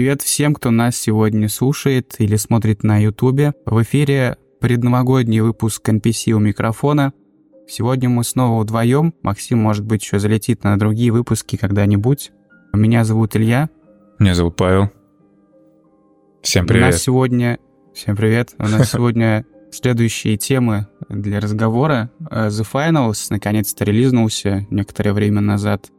Привет всем, кто нас сегодня слушает или смотрит на Ютубе. В эфире предновогодний выпуск NPC у микрофона. Сегодня мы снова вдвоем. Максим, может быть, еще залетит на другие выпуски когда-нибудь. Меня зовут Илья. Меня зовут Павел. Всем привет. У нас сегодня... Всем привет. У нас сегодня следующие темы для разговора. Э, The Finals наконец-то релизнулся некоторое время назад.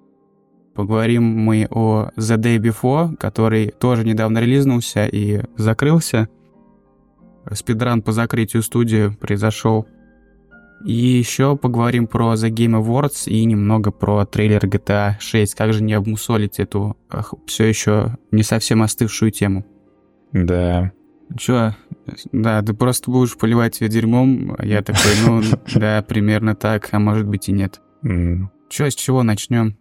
Поговорим мы о The Day Before, который тоже недавно релизнулся и закрылся. Спидран по закрытию студии произошел. И еще поговорим про The Game Awards и немного про трейлер GTA 6. Как же не обмусолить эту все еще не совсем остывшую тему. Да. Чё? Да, ты просто будешь поливать ее дерьмом. А я такой, ну, да, примерно так, а может быть и нет. Чё, с чего начнем?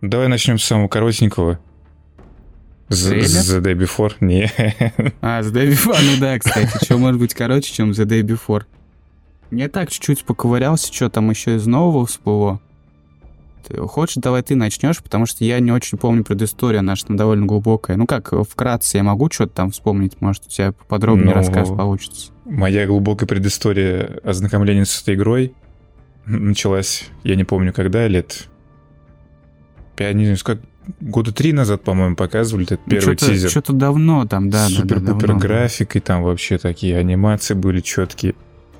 Давай начнем с самого коротенького. The, the Day Before? Не. А, The Day Before, ну да, кстати. Что может быть короче, чем The Day Before? Я так чуть-чуть поковырялся, что там еще из нового всплыло. Ты хочешь, давай ты начнешь, потому что я не очень помню предысторию, наша там довольно глубокая. Ну как, вкратце я могу что-то там вспомнить, может, у тебя подробнее ну, рассказ получится. Моя глубокая предыстория ознакомления с этой игрой началась, я не помню когда, лет я не знаю, как года три назад, по-моему, показывали этот ну, первый что-то, тизер. Что-то давно там, да. Супер-пупер да, графикой, там вообще такие анимации были четкие.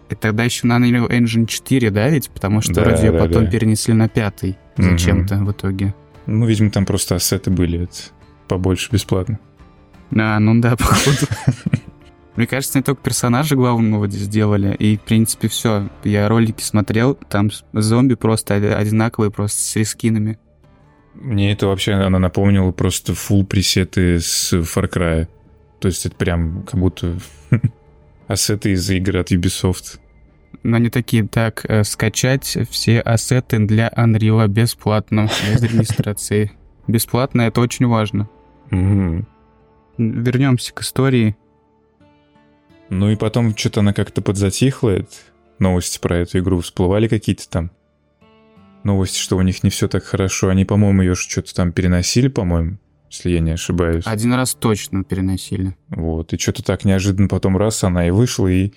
И тогда еще на Unreal Engine 4, да, ведь? Потому что да, вроде ее да, потом да. перенесли на пятый зачем-то угу. в итоге. Ну, видимо, там просто ассеты были это побольше бесплатно. А, ну да, походу. Мне кажется, не только персонажа главного сделали, и, в принципе, все. Я ролики смотрел, там зомби просто одинаковые, просто с рескинами. Мне это вообще, она напомнила просто full пресеты с Far Cry. То есть это прям как будто ассеты из игры от Ubisoft. Но они такие, так, э, скачать все ассеты для Unreal бесплатно, без регистрации. Бесплатно, это очень важно. Вернемся к истории. Ну и потом что-то она как-то подзатихла. Новости про эту игру всплывали какие-то там новости, что у них не все так хорошо. Они, по-моему, ее что-то там переносили, по-моему, если я не ошибаюсь. Один раз точно переносили. Вот, и что-то так неожиданно потом раз она и вышла, и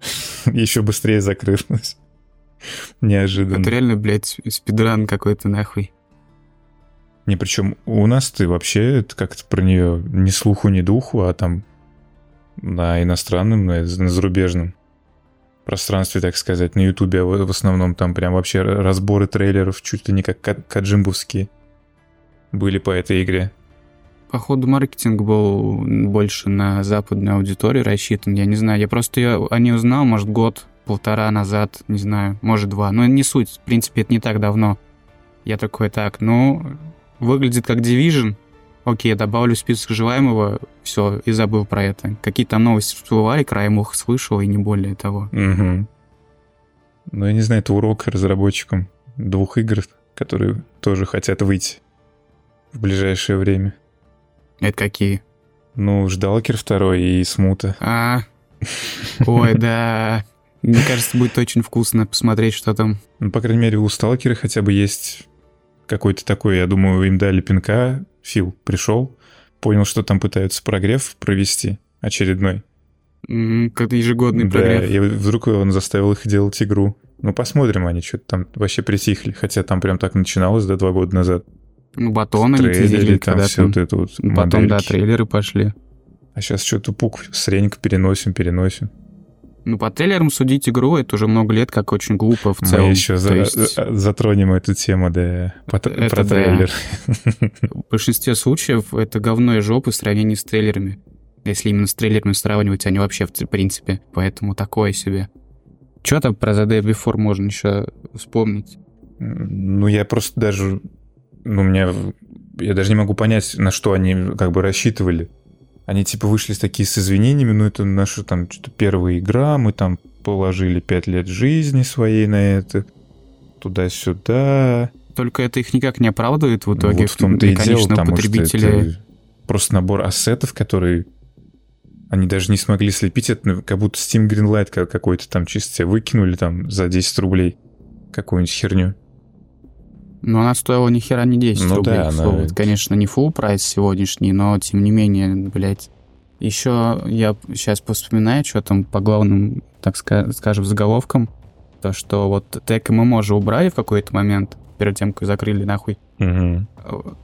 еще быстрее закрылась. Неожиданно. Это реально, блядь, спидран какой-то нахуй. Не, причем у нас ты вообще как-то про нее ни слуху, ни духу, а там на иностранном, на, на зарубежном пространстве, так сказать, на Ютубе в основном там прям вообще разборы трейлеров чуть ли не как каджимбовские были по этой игре. Походу, маркетинг был больше на западную аудиторию рассчитан. Я не знаю, я просто ее о ней узнал, может, год, полтора назад, не знаю, может, два. Но не суть, в принципе, это не так давно. Я такой, так, ну, выглядит как Division, окей, добавлю в список желаемого, все, и забыл про это. Какие там новости всплывали, краем уха слышал, и не более того. Угу. Ну, я не знаю, это урок разработчикам двух игр, которые тоже хотят выйти в ближайшее время. Это какие? Ну, Ждалкер второй и Смута. А, ой, да. Мне кажется, будет очень вкусно посмотреть, что там. Ну, по крайней мере, у Сталкера хотя бы есть какой-то такой, я думаю, им дали пинка, Фил пришел, понял, что там пытаются прогрев провести очередной. Как ежегодный прогрев. Да, и вдруг он заставил их делать игру. Ну, посмотрим, они что-то там вообще притихли. Хотя там прям так начиналось, да, два года назад. Ну, батоны трейлеры, там все вот это вот Потом, модельки. да, трейлеры пошли. А сейчас что-то пук средненько переносим, переносим. Ну, по трейлерам судить игру, это уже много лет, как очень глупо в целом. Мы еще за, есть... Э, затронем эту тему, да, по, это про трейлер. Да. В большинстве случаев это говно и жопы в сравнении с трейлерами. Если именно с трейлерами сравнивать, они вообще в принципе. Поэтому такое себе. Что там про The Day Before можно еще вспомнить? Ну, я просто даже... Ну, у меня... Я даже не могу понять, на что они как бы рассчитывали. Они типа вышли с такие с извинениями, ну это наша там что-то первая игра, мы там положили пять лет жизни своей на это, туда-сюда. Только это их никак не оправдывает в итоге. Вот в том-то и, дело, потому потребители... что это просто набор ассетов, которые они даже не смогли слепить это, ну, как будто Steam Greenlight какой-то там чисто выкинули там за 10 рублей какую-нибудь херню. Но она стоила ни хера не 10 Ну рублей, да, она- Это, конечно, не full прайс сегодняшний, но тем не менее, блядь. Еще я сейчас вспоминаю, что там по главным, так ска- скажем, заголовкам, то, что вот тег ММО же убрали в какой-то момент, перед тем, как закрыли нахуй. Мгм.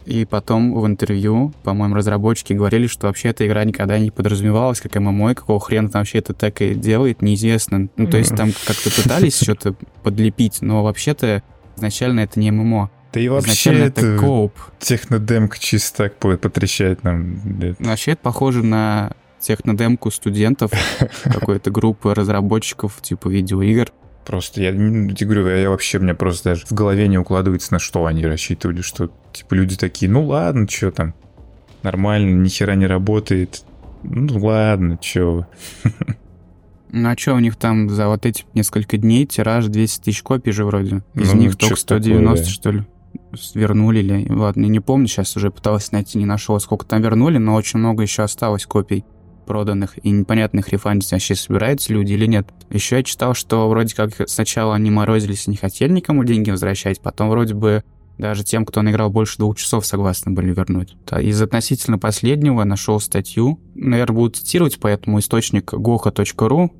И потом в интервью, по-моему, разработчики говорили, что вообще эта игра никогда не подразумевалась как ММО, и какого хрена там вообще этот тег и делает, неизвестно. Ну, то есть там как-то пытались что-то подлепить, но вообще-то изначально это не ММО. Да и вообще Изначально это это кооп. технодемка чисто так по- потрещает нам. Ну, Вообще это похоже на технодемку студентов какой-то группы разработчиков типа видеоигр. Просто я м, тебе говорю, я вообще, мне просто даже в голове не укладывается, на что они рассчитывали, что типа люди такие, ну ладно, что там, нормально, ни хера не работает. Ну ладно, что Ну а что у них там за вот эти несколько дней тираж 200 тысяч копий же вроде? Из Ну, них только чё-то такое, 190, да. что ли, вернули или... Ладно, не помню, сейчас уже пытался найти, не нашел, сколько там вернули, но очень много еще осталось копий проданных, и непонятно, их рефандить вообще собираются люди или нет. Еще я читал, что вроде как сначала они морозились и не хотели никому деньги возвращать, потом вроде бы даже тем, кто наиграл больше двух часов, согласны были вернуть. Из относительно последнего нашел статью. Наверное, буду цитировать, поэтому источник goha.ru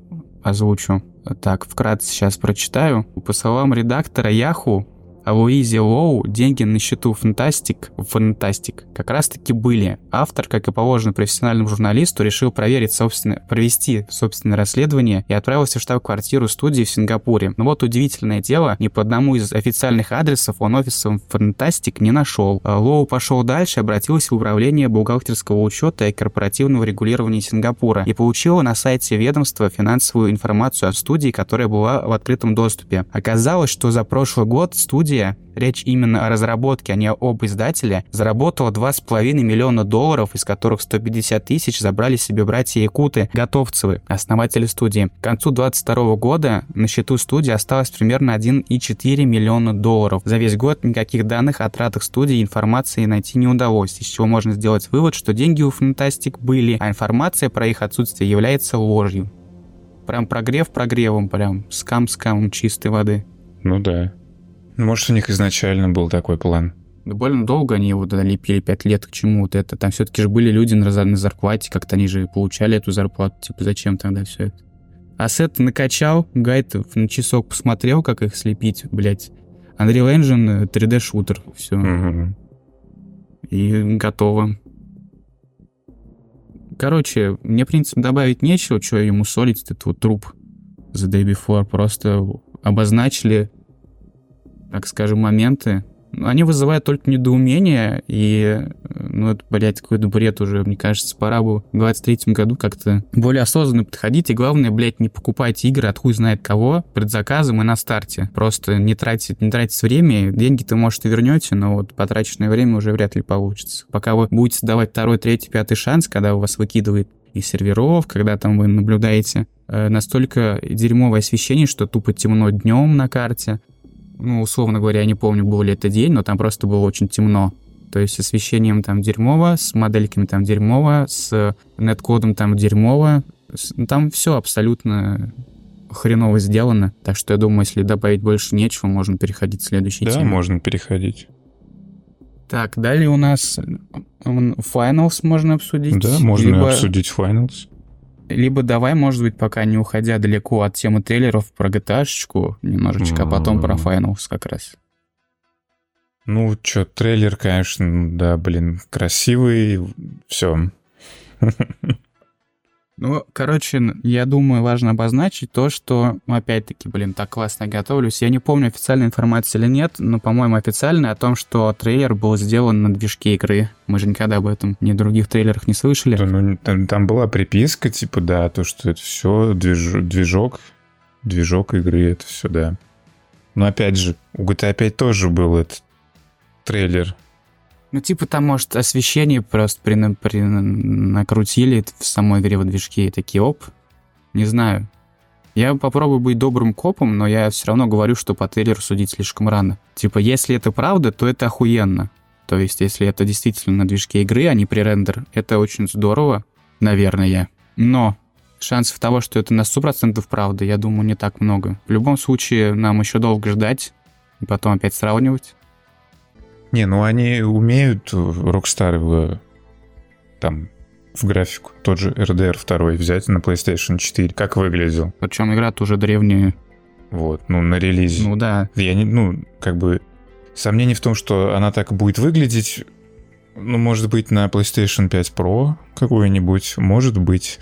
озвучу. Так, вкратце сейчас прочитаю. По словам редактора Яху, Луизе Лоу деньги на счету Фантастик, Фантастик как раз-таки были. Автор, как и положено профессиональному журналисту, решил проверить собственно, провести собственное расследование и отправился в штаб-квартиру студии в Сингапуре. Но вот удивительное дело, ни по одному из официальных адресов он офисом Фантастик не нашел. А Лоу пошел дальше, обратился в управление бухгалтерского учета и корпоративного регулирования Сингапура и получил на сайте ведомства финансовую информацию о студии, которая была в открытом доступе. Оказалось, что за прошлый год студия, речь именно о разработке, а не об издателе, заработала 2,5 миллиона долларов, из которых 150 тысяч забрали себе братья Якуты Готовцевы, основатели студии. К концу 2022 года на счету студии осталось примерно 1,4 миллиона долларов. За весь год никаких данных о тратах студии информации найти не удалось, из чего можно сделать вывод, что деньги у Фантастик были, а информация про их отсутствие является ложью. Прям прогрев прогревом, прям скам-скамом чистой воды. Ну да. Ну, Может, у них изначально был такой план. Да больно долго они его туда лепили, пять лет к чему вот это. Там все-таки же были люди на, за- на зарплате, как-то они же получали эту зарплату. Типа, зачем тогда все это? Ассет накачал, гайд на часок посмотрел, как их слепить, блядь. Unreal Engine 3D-шутер, все. Мгм. И готово. Короче, мне, в принципе, добавить нечего, что ему солить этот вот труп The Day Before. Просто обозначили, так скажем, моменты. Ну, Они вызывают только недоумение, и, ну, это, блядь, какой-то бред уже, мне кажется, пора бы в 23 году как-то более осознанно подходить, и главное, блядь, не покупайте игры от хуй знает кого предзаказом и на старте. Просто не тратить, не тратить время, деньги-то, может, и вернете, но вот потраченное время уже вряд ли получится. Пока вы будете давать второй, третий, пятый шанс, когда у вас выкидывает из серверов, когда там вы наблюдаете э, настолько дерьмовое освещение, что тупо темно днем на карте. Ну, условно говоря, я не помню, был ли это день, но там просто было очень темно. То есть с освещением там дерьмово, с модельками там дерьмово, с неткодом там дерьмово. Ну, Там все абсолютно хреново сделано. Так что я думаю, если добавить больше нечего, можно переходить к следующей Да, теме. можно переходить. Так, далее у нас Finals можно обсудить. Да, можно либо, обсудить Finals. Либо давай, может быть, пока не уходя далеко от темы трейлеров, про gta немножечко, а потом про. Finals как раз. Ну, чё, трейлер, конечно, да, блин, красивый, все. Ну, короче, я думаю, важно обозначить то, что, опять-таки, блин, так классно готовлюсь. Я не помню, официальной информации или нет, но, по-моему, официальная о том, что трейлер был сделан на движке игры. Мы же никогда об этом ни в других трейлерах не слышали. Да, ну, там, там была приписка, типа, да, то, что это все движок, движок игры, это все, да. Но опять же, у GTA 5 тоже был этот трейлер. Ну, типа там, может, освещение просто при, при- накрутили в самой игре в движке и такие, оп, не знаю. Я попробую быть добрым копом, но я все равно говорю, что по трейлеру судить слишком рано. Типа, если это правда, то это охуенно. То есть, если это действительно на движке игры, а не пререндер, это очень здорово, наверное. Но шансов того, что это на 100% правда, я думаю, не так много. В любом случае, нам еще долго ждать, и потом опять сравнивать. Не, ну они умеют, Rockstar, в, там, в графику. Тот же RDR 2 взять на PlayStation 4. Как выглядел? Причем игра тоже древняя. Вот, ну, на релизе. Ну да. Я не, ну, как бы... Сомнений в том, что она так будет выглядеть, ну, может быть, на PlayStation 5 Pro какой-нибудь, может быть.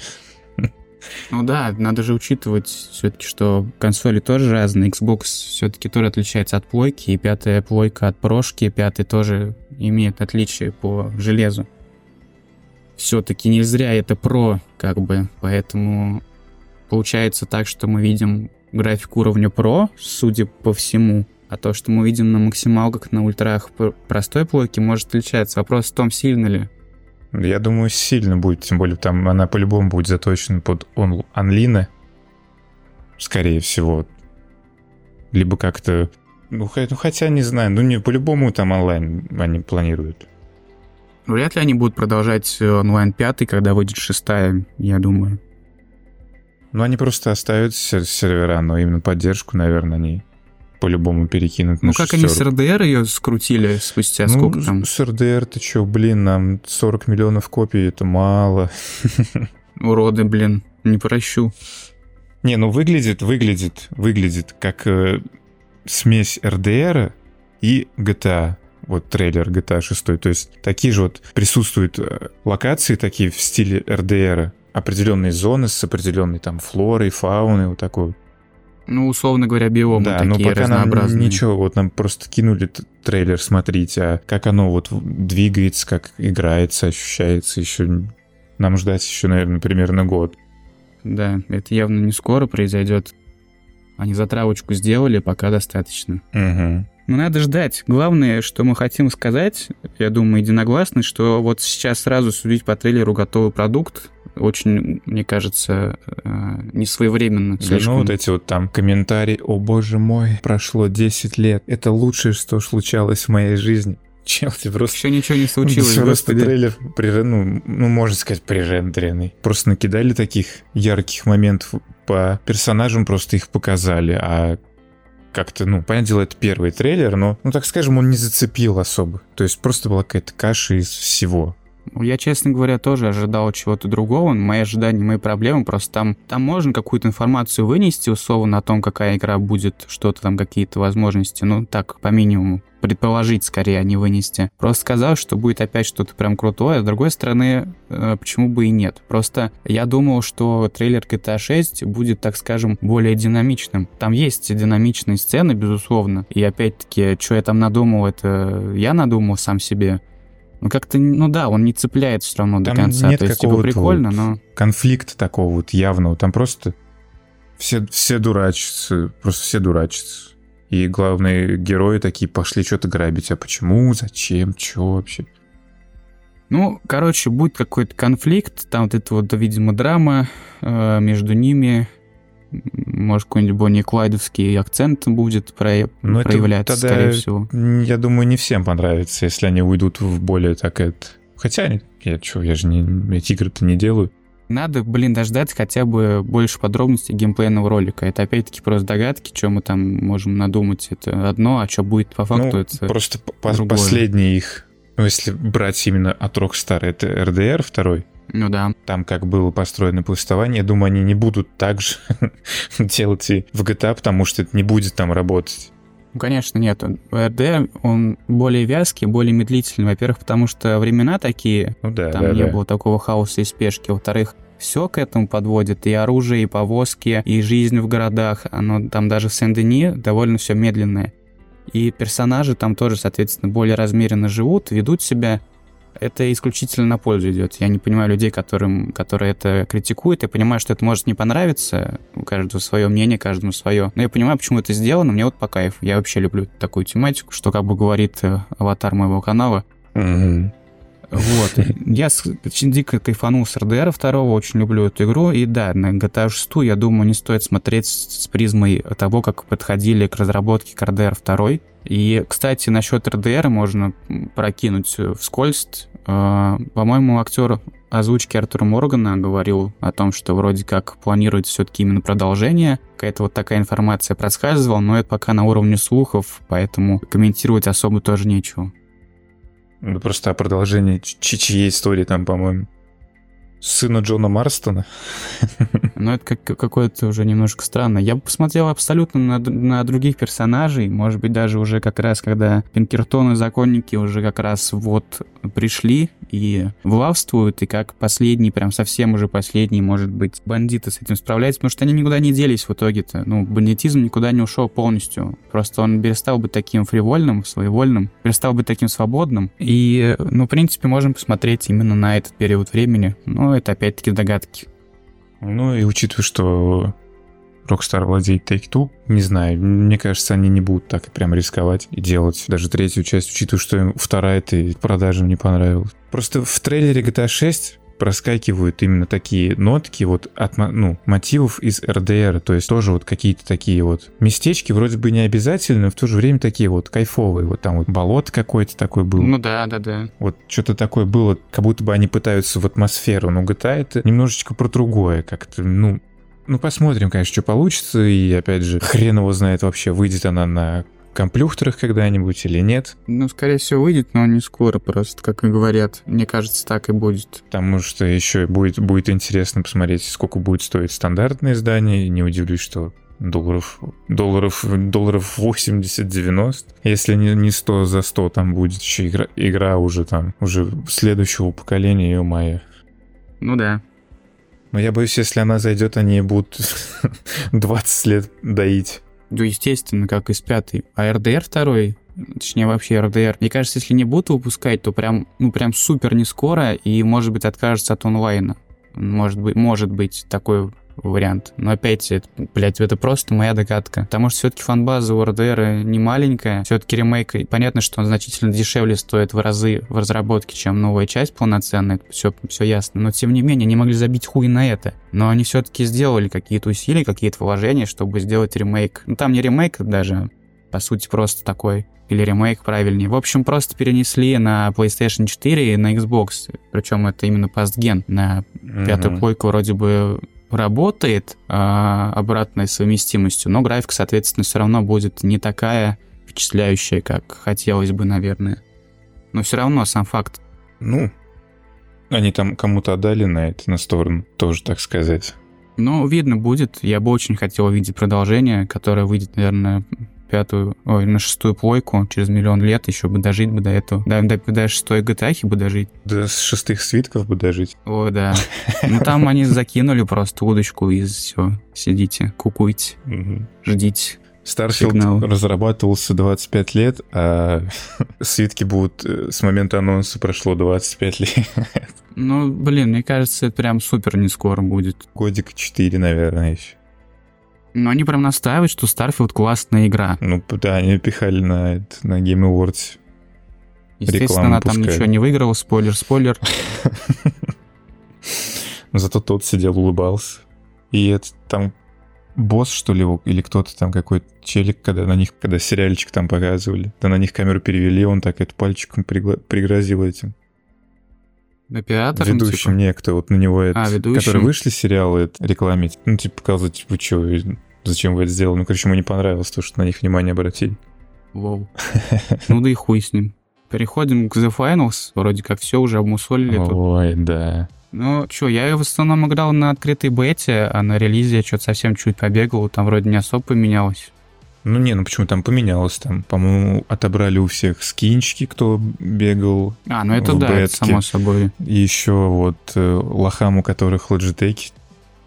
Ну да, надо же учитывать все-таки, что консоли тоже разные. Xbox все-таки тоже отличается от плойки, и пятая плойка от прошки, пятый тоже имеет отличие по железу. Все-таки не зря это про, как бы, поэтому получается так, что мы видим график уровня про, судя по всему, а то, что мы видим на максималках, на ультрах простой плойке, может отличаться. Вопрос в том, сильно ли. Я думаю, сильно будет, тем более там она по-любому будет заточена под анлины, скорее всего. Либо как-то... Ну, ну, хотя не знаю, ну, не по-любому там онлайн они планируют. Вряд ли они будут продолжать э, онлайн пятый, когда выйдет шестая, я думаю. Ну, они просто оставят сервера, но именно поддержку, наверное, они по-любому перекинут Ну, как они с РДР ее скрутили спустя ну, сколько там? с РДР ты что, блин, нам 40 миллионов копий, это мало. Уроды, блин, не прощу. Не, ну выглядит, выглядит, выглядит как э, смесь РДР и GTA. Вот трейлер GTA 6. То есть такие же вот присутствуют э, локации такие в стиле РДР, определенные зоны с определенной там флорой, фауной, вот такой ну, условно говоря, биомы да, такие но пока разнообразные. Нам ничего, вот нам просто кинули трейлер смотреть, а как оно вот двигается, как играется, ощущается, еще нам ждать еще, наверное, примерно год. Да, это явно не скоро произойдет. Они затравочку сделали, пока достаточно. Угу. Но надо ждать. Главное, что мы хотим сказать, я думаю, единогласно, что вот сейчас сразу судить по трейлеру готовый продукт очень, мне кажется, э, не своевременно. Да, ну вот эти вот там комментарии, о боже мой, прошло 10 лет, это лучшее, что случалось в моей жизни. Чел, ты просто... Еще ничего не случилось, Просто трейлер, при, ну, ну, можно сказать, прирендеренный. Просто накидали таких ярких моментов по персонажам, просто их показали, а как-то, ну, понятное дело, это первый трейлер, но, ну, так скажем, он не зацепил особо. То есть просто была какая-то каша из всего. Я, честно говоря, тоже ожидал чего-то другого. Мои ожидания, мои проблемы. Просто там, там можно какую-то информацию вынести, условно, о том, какая игра будет, что-то там, какие-то возможности. Ну, так, по минимуму. Предположить, скорее, а не вынести. Просто сказал, что будет опять что-то прям крутое. С другой стороны, э, почему бы и нет? Просто я думал, что трейлер GTA 6 будет, так скажем, более динамичным. Там есть динамичные сцены, безусловно. И опять-таки, что я там надумал, это я надумал сам себе. Ну как-то, ну да, он не цепляет все равно там до конца. Нет То есть, типа, прикольно, вот но... конфликта такого вот явного. Там просто все, все дурачатся, просто все дурачатся. И главные герои такие пошли что-то грабить. А почему? Зачем? Чё вообще? Ну, короче, будет какой-то конфликт, там вот это вот, видимо, драма э, между ними, может, какой-нибудь более клайдовский акцент будет про... Но проявляться, тогда, скорее всего. Я думаю, не всем понравится, если они уйдут в более так это... Хотя, я что, я же не, эти игры-то не делаю. Надо, блин, дождать хотя бы больше подробностей геймплейного ролика. Это опять-таки просто догадки, что мы там можем надумать. Это одно, а что будет по факту, ну, это Просто по последний их, ну, если брать именно от Rockstar, это RDR второй, ну да. Там как было построено повествование, я думаю, они не будут так же делать и в GTA, потому что это не будет там работать. Ну, конечно, нет. РД, он более вязкий, более медлительный. Во-первых, потому что времена такие, ну, да, там да, не да. было такого хаоса и спешки. Во-вторых, все к этому подводит, и оружие, и повозки, и жизнь в городах. Оно там даже в Сен-Дени довольно все медленное. И персонажи там тоже, соответственно, более размеренно живут, ведут себя это исключительно на пользу идет. Я не понимаю людей, которым, которые это критикуют. Я понимаю, что это может не понравиться. У каждого свое мнение, каждому свое. Но я понимаю, почему это сделано. Мне вот по кайфу. Я вообще люблю такую тематику, что как бы говорит э, аватар моего канала. Mm-hmm. Вот. Я очень дико кайфанул с RDR 2, очень люблю эту игру. И да, на GTA 6, я думаю, не стоит смотреть с призмой того, как подходили к разработке к RDR 2. И, кстати, насчет RDR можно прокинуть вскользь. А, по-моему, актер озвучки Артура Моргана говорил о том, что вроде как планирует все-таки именно продолжение. Какая-то вот такая информация проскальзывала, но это пока на уровне слухов, поэтому комментировать особо тоже нечего. Ну, просто о продолжении чьей истории там, по-моему сына Джона Марстона. Ну, это как, какое-то уже немножко странно. Я бы посмотрел абсолютно на, на других персонажей, может быть, даже уже как раз, когда Пинкертон и Законники уже как раз вот пришли и влавствуют, и как последний, прям совсем уже последний, может быть, бандиты с этим справляются, потому что они никуда не делись в итоге-то. Ну, бандитизм никуда не ушел полностью. Просто он перестал быть таким фривольным, своевольным, перестал быть таким свободным. И, ну, в принципе, можем посмотреть именно на этот период времени. Ну, это опять-таки догадки. Ну и учитывая, что Rockstar владеет Take-Two, не знаю, мне кажется, они не будут так прям рисковать и делать даже третью часть, учитывая, что им вторая-то продажам не понравилась. Просто в трейлере GTA 6 проскакивают именно такие нотки вот от ну, мотивов из РДР, то есть тоже вот какие-то такие вот местечки, вроде бы не обязательные, но в то же время такие вот кайфовые. Вот там вот болот какой-то такой был. Ну да, да, да. Вот что-то такое было, как будто бы они пытаются в атмосферу, но GTA это немножечко про другое, как-то, ну, ну, посмотрим, конечно, что получится. И, опять же, хрен его знает вообще, выйдет она на комплюхтерах когда-нибудь или нет. Ну, скорее всего, выйдет, но не скоро просто, как и говорят. Мне кажется, так и будет. Потому что еще будет, будет интересно посмотреть, сколько будет стоить стандартное издание. Не удивлюсь, что долларов, долларов, долларов 80-90. Если не, не 100 за 100, там будет еще игра, игра уже там, уже следующего поколения, ее мая. Ну да. Но я боюсь, если она зайдет, они будут 20 лет доить. Ну, естественно, как из пятой. А РДР второй, точнее вообще РДР, мне кажется, если не будут выпускать, то прям, ну прям супер не скоро и, может быть, откажется от онлайна. Может быть, может быть такой вариант. Но опять, это, блядь, это просто моя догадка. Потому что все-таки фанбаза у РДР не маленькая. Все-таки ремейк, понятно, что он значительно дешевле стоит в разы в разработке, чем новая часть полноценная. Все, все ясно. Но тем не менее, они могли забить хуй на это. Но они все-таки сделали какие-то усилия, какие-то вложения, чтобы сделать ремейк. Ну, там не ремейк даже, по сути, просто такой или ремейк правильнее. В общем, просто перенесли на PlayStation 4 и на Xbox. Причем это именно пастген. На пятую плойку вроде бы работает а, обратной совместимостью, но графика, соответственно, все равно будет не такая впечатляющая, как хотелось бы, наверное. Но все равно сам факт. Ну, они там кому-то отдали на это, на сторону, тоже так сказать. Ну, видно будет. Я бы очень хотел увидеть продолжение, которое выйдет, наверное, пятую, ой, на шестую плойку через миллион лет, еще бы дожить бы до этого. Да, до, до шестой GTA бы дожить. До шестых свитков бы дожить. О, да. Ну там они закинули просто удочку и все. Сидите, кукуйте, ждите. Starfield разрабатывался 25 лет, а свитки будут э, с момента анонса прошло 25 лет. Ну, блин, мне кажется, это прям супер не скоро будет. Годик 4, наверное, еще. Но они прям настаивают, что Starfield классная игра. Ну да, они пихали на, это, на Game Awards. Естественно, она пускай. там ничего не выиграла, спойлер, спойлер. Зато тот сидел, улыбался. И это там босс, что ли, или кто-то там какой-то челик, когда на них, когда сериальчик там показывали, да на них камеру перевели, он так это пальчиком пригла- пригрозил этим. Оператор? Ведущим типа? некто, вот на него это, а, ведущим? которые вышли сериалы это, рекламить, ну, типа, показывать, вы что, зачем вы это сделали? Ну, короче, ему не понравилось то, что на них внимание обратили. Воу. Ну да и хуй с ним. Переходим к The Finals. Вроде как все уже обмусолили. Ой, тут. да. Ну, что, я в основном играл на открытой бете, а на релизе я что-то совсем чуть побегал, там вроде не особо поменялось. Ну не, ну почему там поменялось там? По-моему, отобрали у всех скинчики, кто бегал. А, ну это да, бетке. это само собой. И еще вот э, лохам, у которых Logitech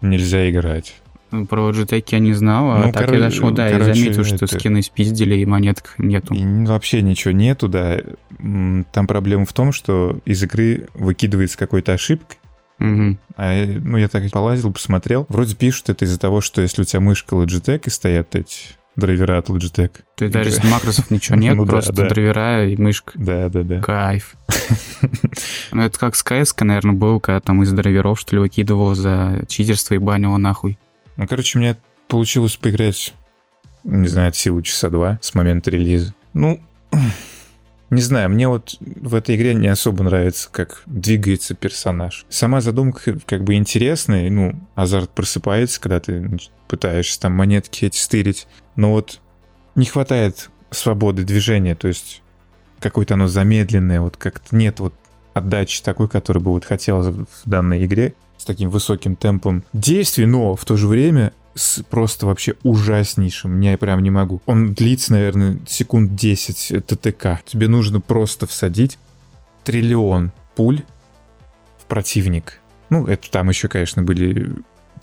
нельзя играть. Ну, про Logitech я не знал, а ну, так кор... я дошел, да, короче, и заметил, что это... скины спиздили, и монеток нету. И вообще ничего нету, да. Там проблема в том, что из игры выкидывается какой-то ошибка, Угу. А, ну, я так полазил, посмотрел. Вроде пишут это из-за того, что если у тебя мышка Logitech и стоят эти драйвера от Logitech. То есть даже из макросов ничего нет, ну, просто да, да. драйвера и мышка. Да, да, да. Кайф. Ну, это как с КС, наверное, был, когда там из драйверов, что ли, выкидывал за читерство и банило нахуй. Ну, короче, мне получилось поиграть, не знаю, от силы часа два с момента релиза. Ну, не знаю, мне вот в этой игре не особо нравится, как двигается персонаж. Сама задумка как бы интересная, ну, азарт просыпается, когда ты пытаешься там монетки эти стырить, но вот не хватает свободы движения, то есть какое-то оно замедленное, вот как-то нет вот отдачи такой, которой бы вот хотелось в данной игре, с таким высоким темпом действий, но в то же время с просто вообще ужаснейшим. Я прям не могу. Он длится, наверное, секунд 10 ТТК. Тебе нужно просто всадить триллион пуль в противник. Ну, это там еще, конечно, были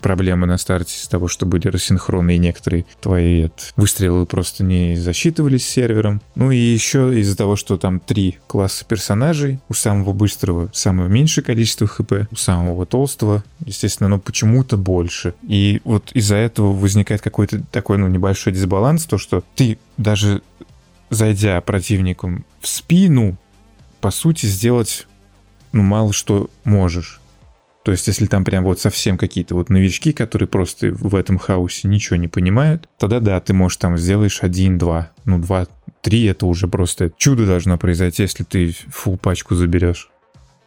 проблемы на старте с того, что были рассинхроны, и некоторые твои выстрелы просто не засчитывались сервером. Ну и еще из-за того, что там три класса персонажей, у самого быстрого самое меньшее количество хп, у самого толстого, естественно, но почему-то больше. И вот из-за этого возникает какой-то такой, ну, небольшой дисбаланс, то, что ты даже зайдя противником в спину, по сути, сделать ну, мало что можешь. То есть, если там прям вот совсем какие-то вот новички, которые просто в этом хаосе ничего не понимают, тогда да, ты можешь там сделаешь один-два, ну два, три, это уже просто чудо должно произойти, если ты фул пачку заберешь.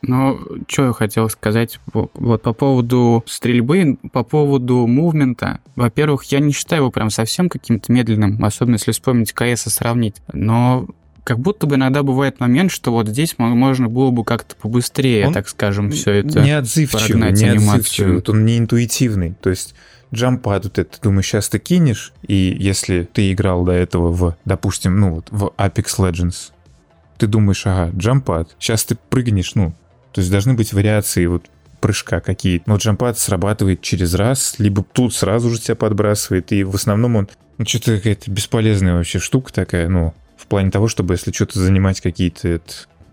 Ну, что я хотел сказать вот по поводу стрельбы, по поводу мувмента. Во-первых, я не считаю его прям совсем каким-то медленным, особенно если вспомнить КС и сравнить. Но как будто бы иногда бывает момент, что вот здесь можно было бы как-то побыстрее, он так скажем, все это не отзывчивый, не отзывчивый, вот он не интуитивный, то есть джампад вот это, ты думаешь, сейчас ты кинешь, и если ты играл до этого в, допустим, ну вот в Apex Legends, ты думаешь, ага, джампад, сейчас ты прыгнешь, ну, то есть должны быть вариации вот прыжка какие-то. Но джампад срабатывает через раз, либо тут сразу же тебя подбрасывает, и в основном он, ну, что-то какая-то бесполезная вообще штука такая, ну, в плане того, чтобы если что-то занимать какие-то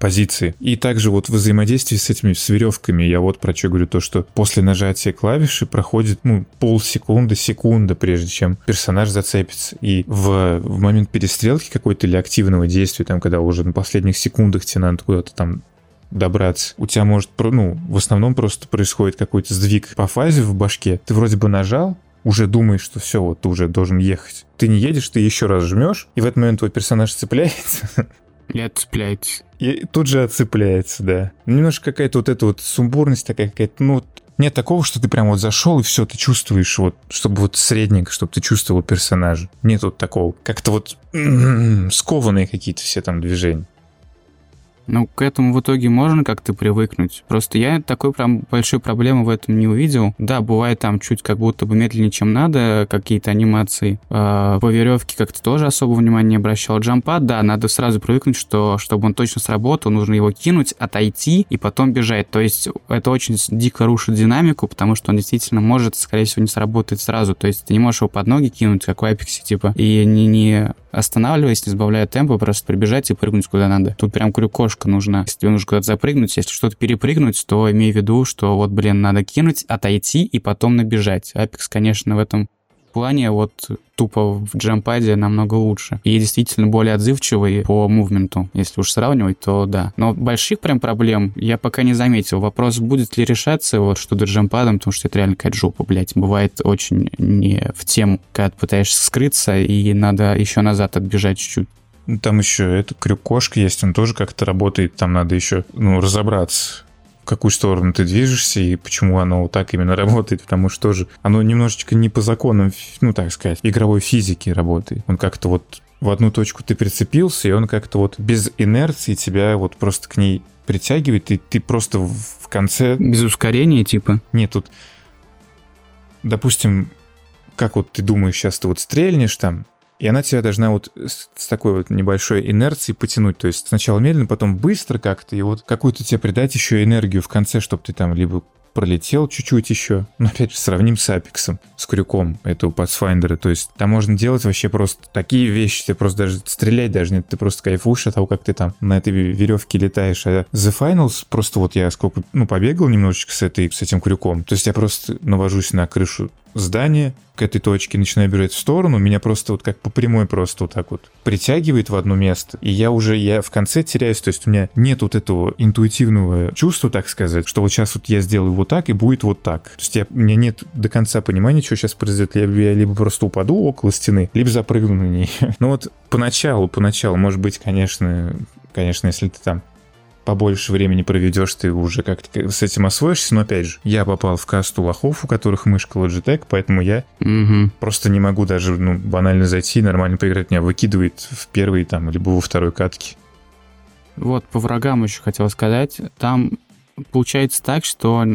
позиции. И также вот в взаимодействии с этими с веревками я вот про что говорю, то, что после нажатия клавиши проходит, ну, полсекунды, секунда, прежде чем персонаж зацепится. И в, в момент перестрелки какой-то или активного действия, там, когда уже на последних секундах тебе надо куда-то там добраться. У тебя может, ну, в основном просто происходит какой-то сдвиг по фазе в башке. Ты вроде бы нажал, уже думаешь, что все, вот ты уже должен ехать. Ты не едешь, ты еще раз жмешь, и в этот момент твой персонаж цепляется. И отцепляется. И тут же отцепляется, да. Немножко какая-то вот эта вот сумбурность такая какая-то, ну, нет такого, что ты прям вот зашел и все, ты чувствуешь вот, чтобы вот средненько, чтобы ты чувствовал персонажа. Нет вот такого. Как-то вот скованные какие-то все там движения. Ну, к этому в итоге можно как-то привыкнуть. Просто я такой прям большой проблемы в этом не увидел. Да, бывает там чуть как будто бы медленнее, чем надо, какие-то анимации. Э, по веревке как-то тоже особо внимания не обращал. Джампад, да, надо сразу привыкнуть, что чтобы он точно сработал, нужно его кинуть, отойти и потом бежать. То есть это очень дико рушит динамику, потому что он действительно может, скорее всего, не сработать сразу. То есть ты не можешь его под ноги кинуть, как в Apex, типа, и не, не останавливаясь, не сбавляя темпа, просто прибежать и прыгнуть куда надо. Тут прям крюкошка нужна. Если тебе нужно куда-то запрыгнуть, если что-то перепрыгнуть, то имей в виду, что вот, блин, надо кинуть, отойти и потом набежать. Apex, конечно, в этом плане вот тупо в джампаде намного лучше. И действительно более отзывчивый по мувменту. Если уж сравнивать, то да. Но больших прям проблем я пока не заметил. Вопрос, будет ли решаться вот что-то джампадом, потому что это реально какая-то жопа, блядь. Бывает очень не в тему, когда ты пытаешься скрыться, и надо еще назад отбежать чуть-чуть. Там еще это крюк-кошка есть, он тоже как-то работает, там надо еще ну, разобраться в какую сторону ты движешься и почему оно вот так именно работает, потому что тоже оно немножечко не по законам, ну так сказать, игровой физики работает. Он как-то вот в одну точку ты прицепился, и он как-то вот без инерции тебя вот просто к ней притягивает, и ты просто в конце... Без ускорения типа? Нет, тут... Допустим, как вот ты думаешь, сейчас ты вот стрельнешь там, и она тебя должна вот с такой вот небольшой инерцией потянуть. То есть сначала медленно, потом быстро как-то, и вот какую-то тебе придать еще энергию в конце, чтобы ты там либо пролетел чуть-чуть еще. Но опять же, сравним с Апексом, с крюком этого Pathfinder. То есть там можно делать вообще просто такие вещи, ты просто даже стрелять даже нет, ты просто кайфуешь от того, как ты там на этой веревке летаешь. А The Finals, просто вот я сколько, ну, побегал немножечко с, этой, с этим крюком. То есть я просто навожусь на крышу здание к этой точке, начинаю бежать в сторону, меня просто вот как по прямой просто вот так вот притягивает в одно место, и я уже, я в конце теряюсь, то есть у меня нет вот этого интуитивного чувства, так сказать, что вот сейчас вот я сделаю вот так, и будет вот так. То есть я, у меня нет до конца понимания, что сейчас произойдет. Я, я либо просто упаду около стены, либо запрыгну на ней. Ну вот поначалу, поначалу, может быть, конечно, конечно, если ты там побольше времени проведешь, ты уже как-то с этим освоишься. Но опять же, я попал в касту лохов, у которых мышка Logitech, поэтому я угу. просто не могу даже ну, банально зайти и нормально поиграть. Меня выкидывает в первый там, либо во второй катке. Вот, по врагам еще хотел сказать. Там получается так, что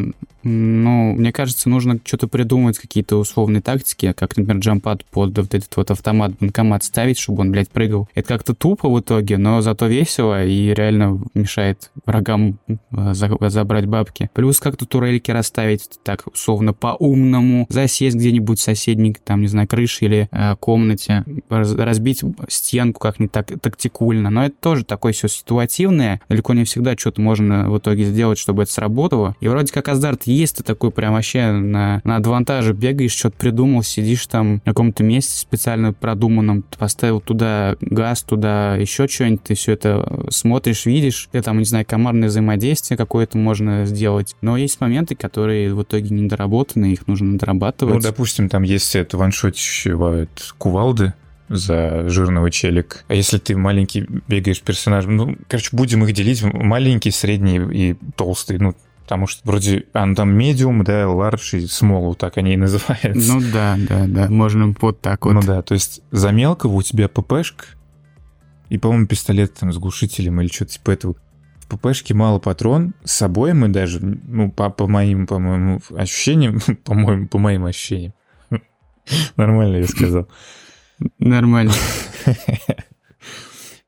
ну, мне кажется, нужно что-то придумать, какие-то условные тактики, как, например, джампад под вот этот вот автомат, банкомат ставить, чтобы он, блядь, прыгал. Это как-то тупо в итоге, но зато весело и реально мешает врагам э, забрать бабки. Плюс как-то турельки расставить так условно по-умному, засесть где-нибудь в соседней, там, не знаю, крыше или э, комнате, разбить стенку как-нибудь так тактикульно. Но это тоже такое все ситуативное. Далеко не всегда что-то можно в итоге сделать, чтобы это сработало. И вроде как азарт есть, ты такой прям вообще на, на адвантаже бегаешь, что-то придумал, сидишь там на каком-то месте специально продуманном, поставил туда газ, туда еще что-нибудь, ты все это смотришь, видишь, ты там, не знаю, командное взаимодействие какое-то можно сделать. Но есть моменты, которые в итоге недоработаны, их нужно дорабатывать. Ну, допустим, там есть это ваншотищего кувалды, за жирного челик. А если ты маленький бегаешь персонажем, ну, короче, будем их делить маленький, средний и толстый. Ну, потому что вроде, а, ну, там медиум, да, large и small, вот так они и называются. Ну да, да, да, можно вот так вот. Ну да, то есть за мелкого у тебя ППшка и, по-моему, пистолет там с глушителем или что-то типа этого. В ППшке мало патрон, с собой мы даже, ну, по, по моим, по-моему, ощущениям, по-моему, по моим ощущениям. Нормально я сказал. Нормально.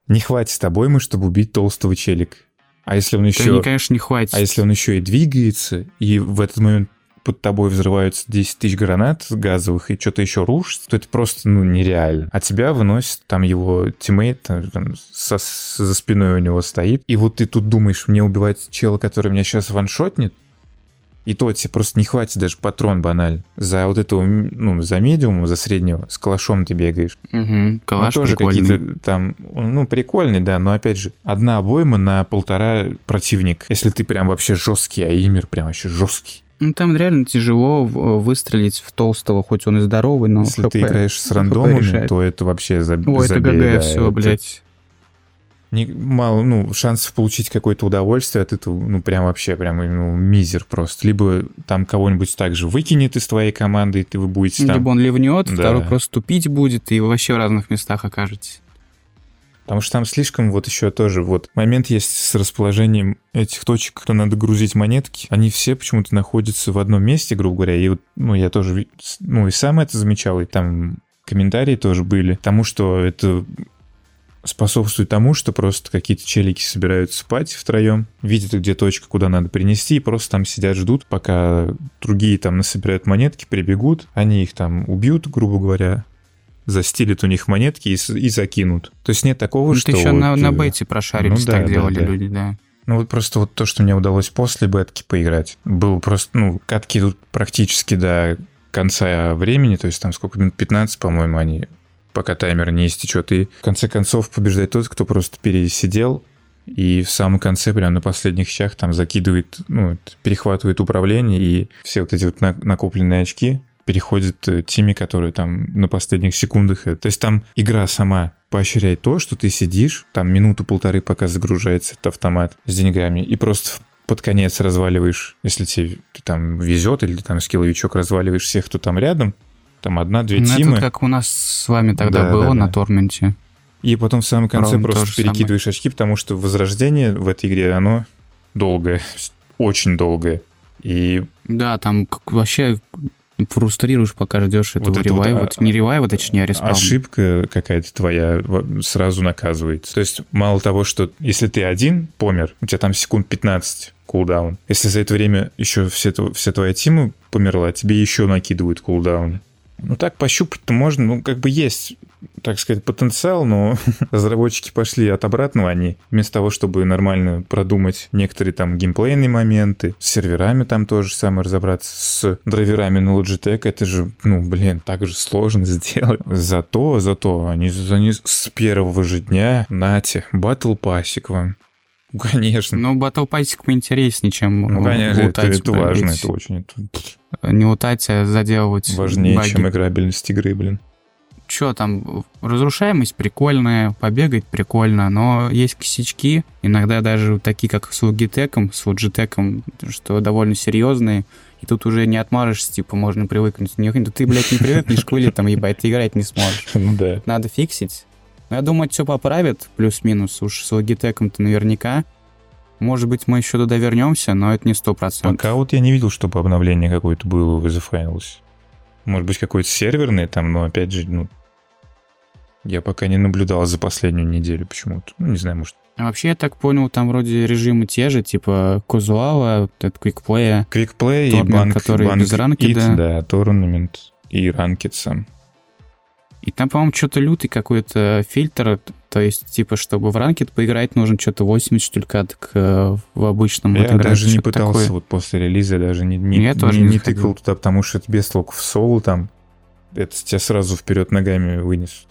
Не хватит с тобой мы, чтобы убить толстого челика. А если он еще... Да, конечно, не хватит. А если он еще и двигается, и в этот момент под тобой взрываются 10 тысяч гранат газовых и что-то еще рушится, то это просто, ну, нереально. А тебя выносит там его тиммейт, там, там со, за спиной у него стоит, и вот ты тут думаешь, мне убивать чела, который меня сейчас ваншотнет, и то тебе просто не хватит даже патрон баналь. За вот этого, ну, за медиум, за среднего, с калашом ты бегаешь. Угу, калаш ну, тоже какие-то там, ну, прикольный, да, но опять же, одна обойма на полтора противник. Если ты прям вообще жесткий, а Имир прям вообще жесткий. Ну, там реально тяжело выстрелить в толстого, хоть он и здоровый, но Если ХП, ты играешь с рандомами, то это вообще забей. Ой, это ГГ, да, все, это... блядь не, мало, ну, шансов получить какое-то удовольствие от этого, ну, прям вообще, прям, ну, мизер просто. Либо там кого-нибудь также выкинет из твоей команды, и ты вы будете там... Либо он ливнет, да. второй просто тупить будет, и вы вообще в разных местах окажетесь. Потому что там слишком вот еще тоже вот момент есть с расположением этих точек, кто надо грузить монетки. Они все почему-то находятся в одном месте, грубо говоря. И вот, ну, я тоже, ну, и сам это замечал, и там комментарии тоже были, тому, что это способствует тому, что просто какие-то челики собираются спать втроем, видят, где точка, куда надо принести, и просто там сидят, ждут, пока другие там насобирают монетки, прибегут, они их там убьют, грубо говоря, застилят у них монетки и, и закинут. То есть нет такого, ну, что... Это еще вот, на, на э, бете прошарились, ну, да, так да, делали да. люди, да. Ну вот просто вот то, что мне удалось после бетки поиграть, было просто, ну, катки тут практически до конца времени, то есть там сколько минут, 15, по-моему, они пока таймер не истечет. И в конце концов побеждает тот, кто просто пересидел, и в самом конце, прямо на последних щах, там закидывает, ну, перехватывает управление, и все вот эти вот накопленные очки переходят э, теми, которые там на последних секундах. То есть там игра сама поощряет то, что ты сидишь, там минуту-полторы, пока загружается этот автомат с деньгами, и просто под конец разваливаешь, если тебе там везет, или там скилловичок разваливаешь всех, кто там рядом, там одна-две ну, тимы. Это как у нас с вами тогда да, было да, на да. Торменте. И потом в самом конце Ровно просто перекидываешь самое. очки, потому что возрождение в этой игре, оно долгое, очень долгое. И... Да, там вообще фрустрируешь, пока ждешь этого вот ревайва. Вот, а, не ревайва, точнее, а респаун. Ошибка какая-то твоя сразу наказывается. То есть мало того, что если ты один помер, у тебя там секунд 15 кулдаун. Если за это время еще все, вся твоя тима померла, тебе еще накидывают кулдаун. Ну так пощупать-то можно, ну как бы есть, так сказать, потенциал, но разработчики пошли от обратного, они вместо того, чтобы нормально продумать некоторые там геймплейные моменты, с серверами там тоже самое разобраться, с драйверами на Logitech, это же, ну блин, так же сложно сделать. Зато, зато они, они с первого же дня, нате, батл пасик вам. Конечно. Ну, Battle Pass поинтереснее, чем Ну, конечно, лутать, это, это важно, это очень... Не лутать, а заделывать Важнее, баги. чем играбельность игры, блин. Че там, разрушаемость прикольная, побегать прикольно, но есть косячки, иногда даже такие, как с Logitech, с Logitech, что довольно серьезные, и тут уже не отмажешься, типа, можно привыкнуть. Не, ты, блядь, не привыкнешь к вылетам, ебать, ты играть не сможешь. Ну да. Надо фиксить, Но я думаю, все поправит, плюс-минус. Уж с Logitech-то наверняка. Может быть, мы еще туда вернемся, но это не сто процентов. Пока вот я не видел, чтобы обновление какое-то было в Finals. Может быть, какое-то серверное там, но опять же, ну, я пока не наблюдал за последнюю неделю почему-то. Ну, не знаю, может. А вообще, я так понял, там вроде режимы те же, типа этот Quickplay. Quickplay и банк, который банк без ранкеда. Да, Tournament и ранкет сам. И там, по-моему, что-то лютый какой-то фильтр, то есть, типа, чтобы в ранкет поиграть, нужно что-то 80, что ли, э, в обычном. Я даже не пытался такое. вот после релиза, даже не, не, я не, не, не тыкал туда, потому что это без толку в соло там, это тебя сразу вперед ногами вынесут.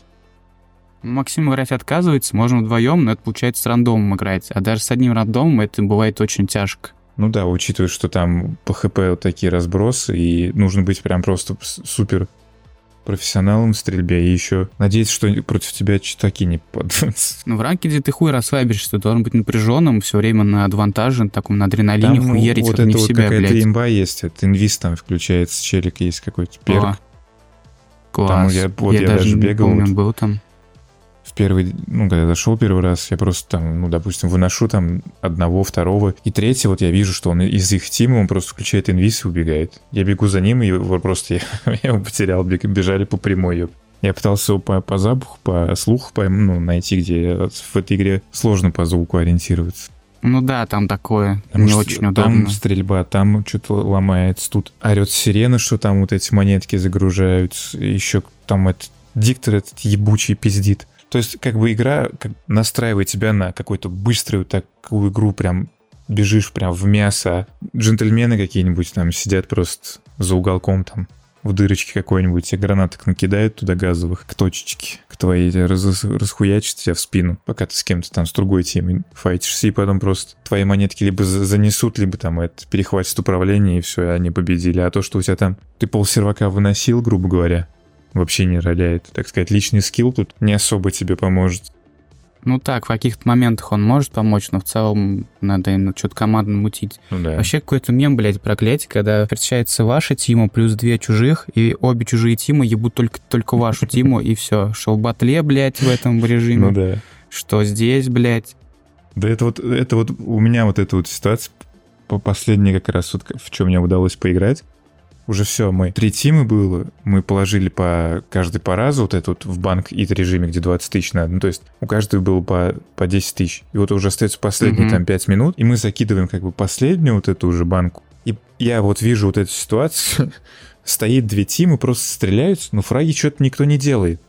Максим играть отказывается, можно вдвоем, но это получается с рандомом играть. А даже с одним рандомом это бывает очень тяжко. Ну да, учитывая, что там по ХП вот такие разбросы, и нужно быть прям просто супер профессионалом в стрельбе, и еще надеяться, что против тебя читаки не подадутся. Ну, в ранке ты хуй расслабишься, ты должен быть напряженным, все время на адвантаже, таком на адреналине, там, хуерить вот это не вот себя, какая-то блядь. имба есть, это инвиз там включается, челик есть какой-то перк. О, класс. Там я, вот я, я даже, даже бегал. Помню, вот, был там первый, ну, когда зашел первый раз, я просто там, ну, допустим, выношу там одного, второго, и третий, вот я вижу, что он из их тима, он просто включает инвиз и убегает. Я бегу за ним, и его просто я, я его потерял, бежали по прямой. Я пытался его по, по запаху, по слуху по, ну, найти, где в этой игре сложно по звуку ориентироваться. Ну да, там такое Потому не очень удобно. Там стрельба, там что-то ломается, тут орет сирена, что там вот эти монетки загружаются, еще там этот диктор этот ебучий пиздит. То есть, как бы игра как, настраивает тебя на какую-то быструю такую игру, прям бежишь прям в мясо. Джентльмены какие-нибудь там сидят просто за уголком там в дырочке какой-нибудь, тебе гранаток накидают туда газовых к точечке, к твоей, раз, расхуячат тебя в спину, пока ты с кем-то там, с другой темой файтишься, и потом просто твои монетки либо занесут, либо там это перехватит управление, и все, они победили. А то, что у тебя там, ты пол сервака выносил, грубо говоря, вообще не роляет. Так сказать, личный скилл тут не особо тебе поможет. Ну так, в каких-то моментах он может помочь, но в целом надо именно что-то командно мутить. Ну, да. Вообще какой-то мем, блядь, проклятие, когда встречается ваша тима плюс две чужих, и обе чужие тимы ебут только, только вашу тиму, и все. Что в батле, блядь, в этом режиме. Ну да. Что здесь, блядь. Да это вот, это вот у меня вот эта вот ситуация по последней как раз вот в чем мне удалось поиграть уже все, мы три тимы было, мы положили по каждый по разу вот этот вот в банк ит режиме, где 20 тысяч надо, ну то есть у каждого было по, по 10 тысяч, и вот уже остается последние mm-hmm. там 5 минут, и мы закидываем как бы последнюю вот эту уже банку, и я вот вижу вот эту ситуацию, стоит две тимы, просто стреляются, но фраги что-то никто не делает.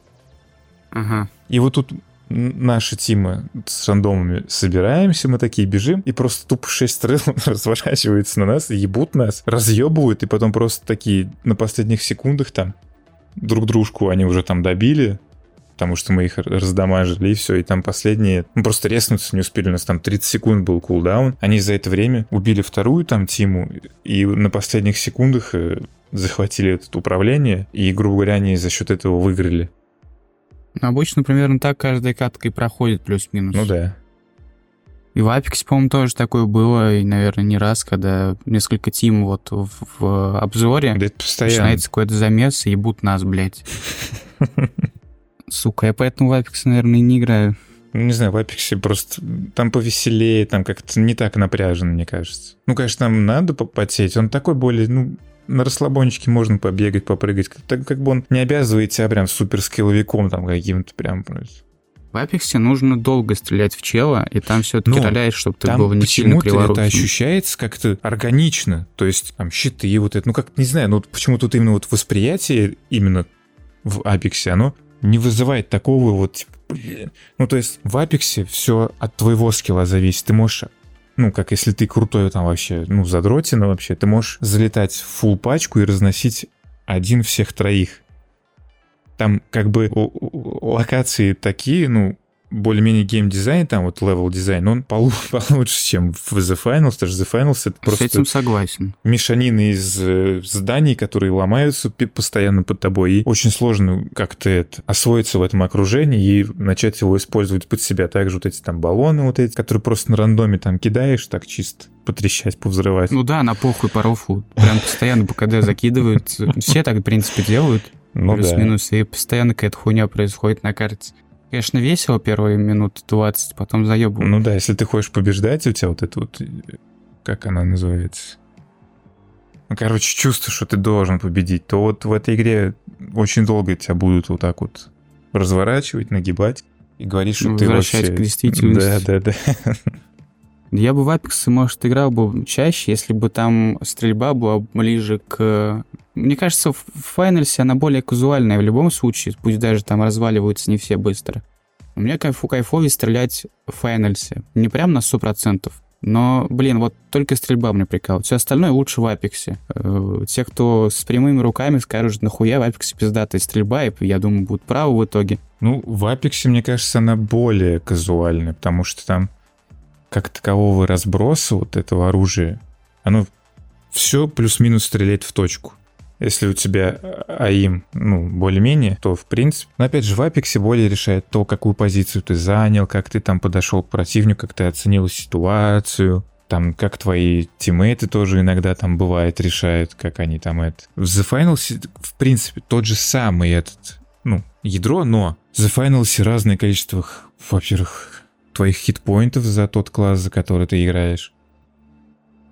Ага. И вот тут наши тимы с рандомами собираемся, мы такие бежим, и просто тупо шесть стрел разворачиваются на нас, ебут нас, разъебывают, и потом просто такие на последних секундах там друг дружку они уже там добили, потому что мы их раздамажили, и все, и там последние, ну, просто резнуться не успели, у нас там 30 секунд был кулдаун, они за это время убили вторую там тиму, и на последних секундах э, захватили это управление, и, грубо говоря, они за счет этого выиграли. Обычно примерно так каждая катка и проходит плюс-минус. Ну да. И в Apex, по-моему, тоже такое было, и, наверное, не раз, когда несколько тим вот в, в обзоре да это постоянно. начинается какой-то замес и ебут нас, блядь. Сука, я поэтому в Apex, наверное, не играю. Ну, не знаю, в Apex просто там повеселее, там как-то не так напряжено, мне кажется. Ну, конечно, нам надо попотеть, он такой более, ну, на расслабончике можно побегать, попрыгать. Так как бы он не обязывает тебя прям супер скилловиком там каким-то прям... В Апексе нужно долго стрелять в чела, и там все-таки ну, роляешь, чтобы ты был не сильно криворуким. это ощущается как-то органично. То есть там щиты, вот это, ну как, не знаю, ну почему тут именно вот восприятие именно в Апексе, оно не вызывает такого вот, типа, блин. Ну то есть в Апексе все от твоего скилла зависит. Ты можешь ну, как если ты крутой там вообще, ну, задротина вообще, ты можешь залетать в full пачку и разносить один всех троих. Там как бы локации такие, ну, более-менее геймдизайн, там вот level design, он получше, чем в The Finals, даже The Finals это просто... С этим согласен. Мешанины из э, зданий, которые ломаются постоянно под тобой, и очень сложно как-то это, освоиться в этом окружении и начать его использовать под себя. Также вот эти там баллоны вот эти, которые просто на рандоме там кидаешь, так чисто потрещать, повзрывать. Ну да, на похуй по рофу. Прям постоянно по КД закидывают. Все так, в принципе, делают. Ну, плюс-минус. Да. И постоянно какая-то хуйня происходит на карте. Конечно, весело первые минут 20, потом заебываю. Ну да, если ты хочешь побеждать, у тебя вот это вот... Как она называется? Ну, короче, чувство, что ты должен победить, то вот в этой игре очень долго тебя будут вот так вот разворачивать, нагибать и говорить, что ты вообще... к действительности. Да, да, да. Я бы в Apex, может, играл бы чаще, если бы там стрельба была ближе к... Мне кажется, в Файнальсе она более казуальная в любом случае, пусть даже там разваливаются не все быстро. У меня кайфу кайфовее стрелять в Файнальсе. Не прям на 100%, но, блин, вот только стрельба мне прикалывает. Все остальное лучше в Апексе. Э, те, кто с прямыми руками скажут, нахуя в Апексе пиздатая стрельба, и, я думаю, будут правы в итоге. Ну, в Апексе, мне кажется, она более казуальная, потому что там как такового разброса вот этого оружия, оно все плюс-минус стреляет в точку. Если у тебя АИМ, ну, более-менее, то, в принципе... Но, опять же, в Апексе более решает то, какую позицию ты занял, как ты там подошел к противнику, как ты оценил ситуацию, там, как твои тиммейты тоже иногда там бывает решают, как они там это... В The Finals, в принципе, тот же самый этот, ну, ядро, но The Finals разное количество, во-первых, твоих хитпоинтов за тот класс, за который ты играешь.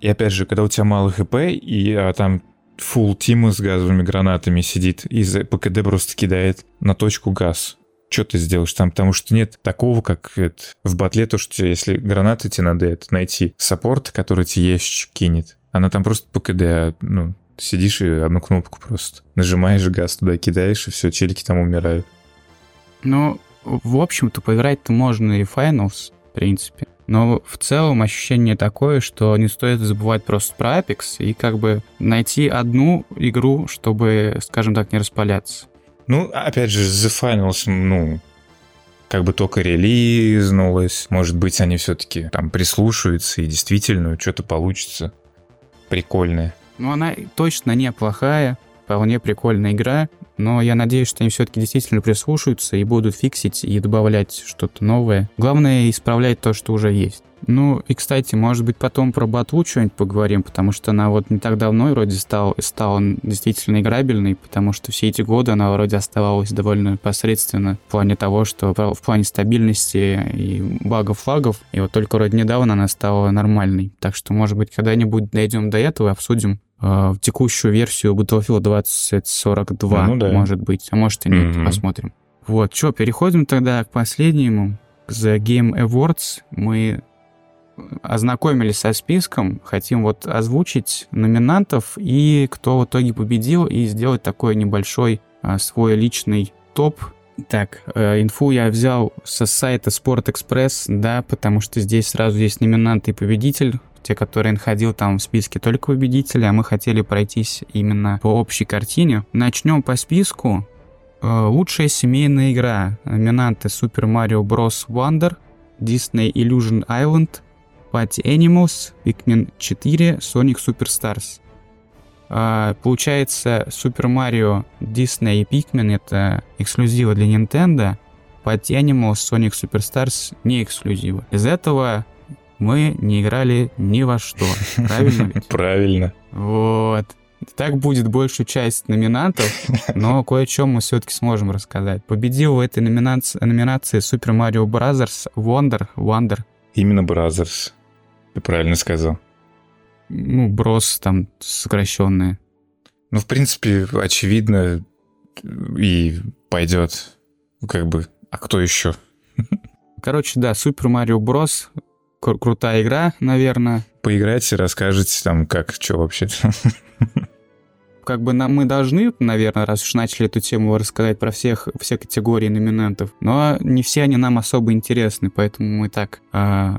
И опять же, когда у тебя мало хп, и а там фул тима с газовыми гранатами сидит и за ПКД просто кидает на точку газ. Что ты сделаешь там? Потому что нет такого, как это, в батле, то, что если гранаты тебе надо это, найти саппорт, который тебе ящик кинет. Она там просто ПКД, а, ну, сидишь и одну кнопку просто нажимаешь газ туда, кидаешь, и все, челики там умирают. Ну, в общем-то, поиграть-то можно и Finals, в принципе. Но в целом ощущение такое, что не стоит забывать просто про Apex и как бы найти одну игру, чтобы, скажем так, не распаляться. Ну, опять же, The Finals, ну, как бы только релизнулось. Может быть, они все-таки там прислушаются и действительно что-то получится прикольное. Ну, она точно неплохая вполне прикольная игра, но я надеюсь, что они все-таки действительно прислушаются и будут фиксить и добавлять что-то новое. Главное, исправлять то, что уже есть. Ну, и, кстати, может быть, потом про батлу что-нибудь поговорим, потому что она вот не так давно вроде стала, стала действительно играбельной, потому что все эти годы она вроде оставалась довольно посредственно в плане того, что в плане стабильности и багов флагов, и вот только вроде недавно она стала нормальной. Так что, может быть, когда-нибудь дойдем до этого и обсудим, э, текущую версию Battlefield 2042, ну, да. может быть, а может и нет, mm-hmm. посмотрим. Вот, что, переходим тогда к последнему, к The Game Awards. Мы ознакомились со списком, хотим вот озвучить номинантов и кто в итоге победил, и сделать такой небольшой а, свой личный топ. Так, э, инфу я взял со сайта Express, да, потому что здесь сразу есть номинант и победитель те, которые находил там в списке только победители, а мы хотели пройтись именно по общей картине. Начнем по списку. Э, лучшая семейная игра. Номинанты Super Mario Bros. Wonder, Disney Illusion Island, Party Animals, Pikmin 4, Sonic Superstars. А, получается, Super Mario, Disney и Pikmin это эксклюзивы для Nintendo, Party Animals, Sonic Superstars не эксклюзивы. Из этого мы не играли ни во что. Правильно ведь? Правильно. Вот. Так будет большую часть номинантов, но кое о чем мы все-таки сможем рассказать. Победил в этой номинации, номинации Super Mario Bros. Wonder. Wonder. Именно Brothers. Ты правильно сказал. Ну, Брос там сокращенные. Ну, в принципе, очевидно и пойдет. Как бы, а кто еще? Короче, да, Mario Bros кру- крутая игра, наверное. Поиграйте, расскажете там, как, что вообще. Как бы нам, мы должны, наверное, раз уж начали эту тему, рассказать про всех, все категории номинантов, но не все они нам особо интересны, поэтому мы так э,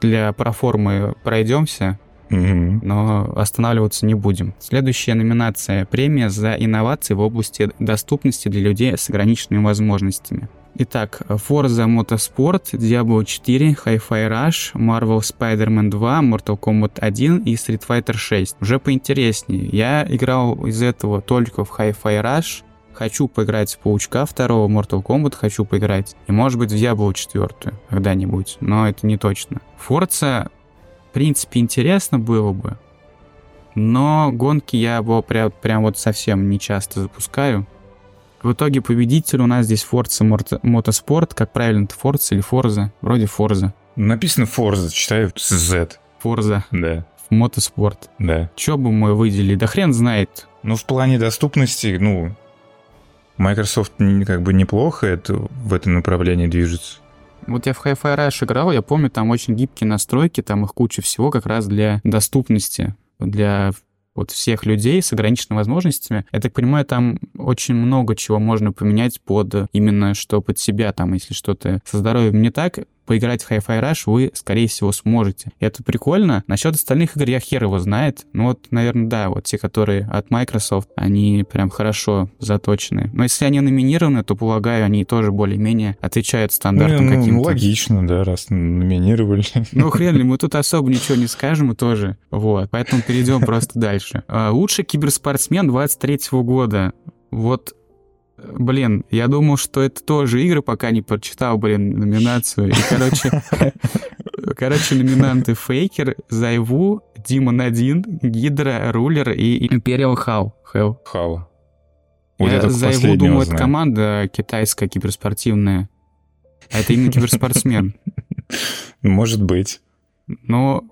для проформы пройдемся, Mm-hmm. но останавливаться не будем. Следующая номинация – премия за инновации в области доступности для людей с ограниченными возможностями. Итак, Forza Motorsport, Diablo 4, Hi-Fi Rush, Marvel Spider-Man 2, Mortal Kombat 1 и Street Fighter 6. Уже поинтереснее. Я играл из этого только в Hi-Fi Rush, хочу поиграть в Паучка 2, Mortal Kombat хочу поиграть, и может быть в Diablo 4 когда-нибудь, но это не точно. Forza, в принципе, интересно было бы, но гонки я его прям, прям вот совсем не часто запускаю. В итоге победитель у нас здесь Forza Motorsport. Как правильно, это Forza или Forza? Вроде Forza. Написано Forza, читаю с Z. Forza. Да. Motorsport. Да. Че бы мы выделили? Да хрен знает. Ну, в плане доступности, ну, Microsoft как бы неплохо это, в этом направлении движется. Вот я в Hi-Fi Rush играл, я помню, там очень гибкие настройки, там их куча всего как раз для доступности, для вот всех людей с ограниченными возможностями. Я так понимаю, там очень много чего можно поменять под именно что под себя, там, если что-то со здоровьем не так, поиграть в Hi-Fi Rush вы, скорее всего, сможете. Это прикольно. Насчет остальных игр я хер его знает. Ну вот, наверное, да, вот те, которые от Microsoft, они прям хорошо заточены. Но если они номинированы, то, полагаю, они тоже более-менее отвечают стандартам ну, каким-то. Ну, логично, да, раз номинировали. Ну, хрен ли, мы тут особо ничего не скажем тоже. Вот, поэтому перейдем просто дальше. А, лучший киберспортсмен 23 года. Вот Блин, я думал, что это тоже игры, пока не прочитал, блин, номинацию. И, короче, короче, номинанты Фейкер, Зайву, Димон 1, Гидра, Рулер и Империал Хау. Хау. Хау. Вот я Зайву думал, это команда китайская киберспортивная. А это именно киберспортсмен. Может быть. Но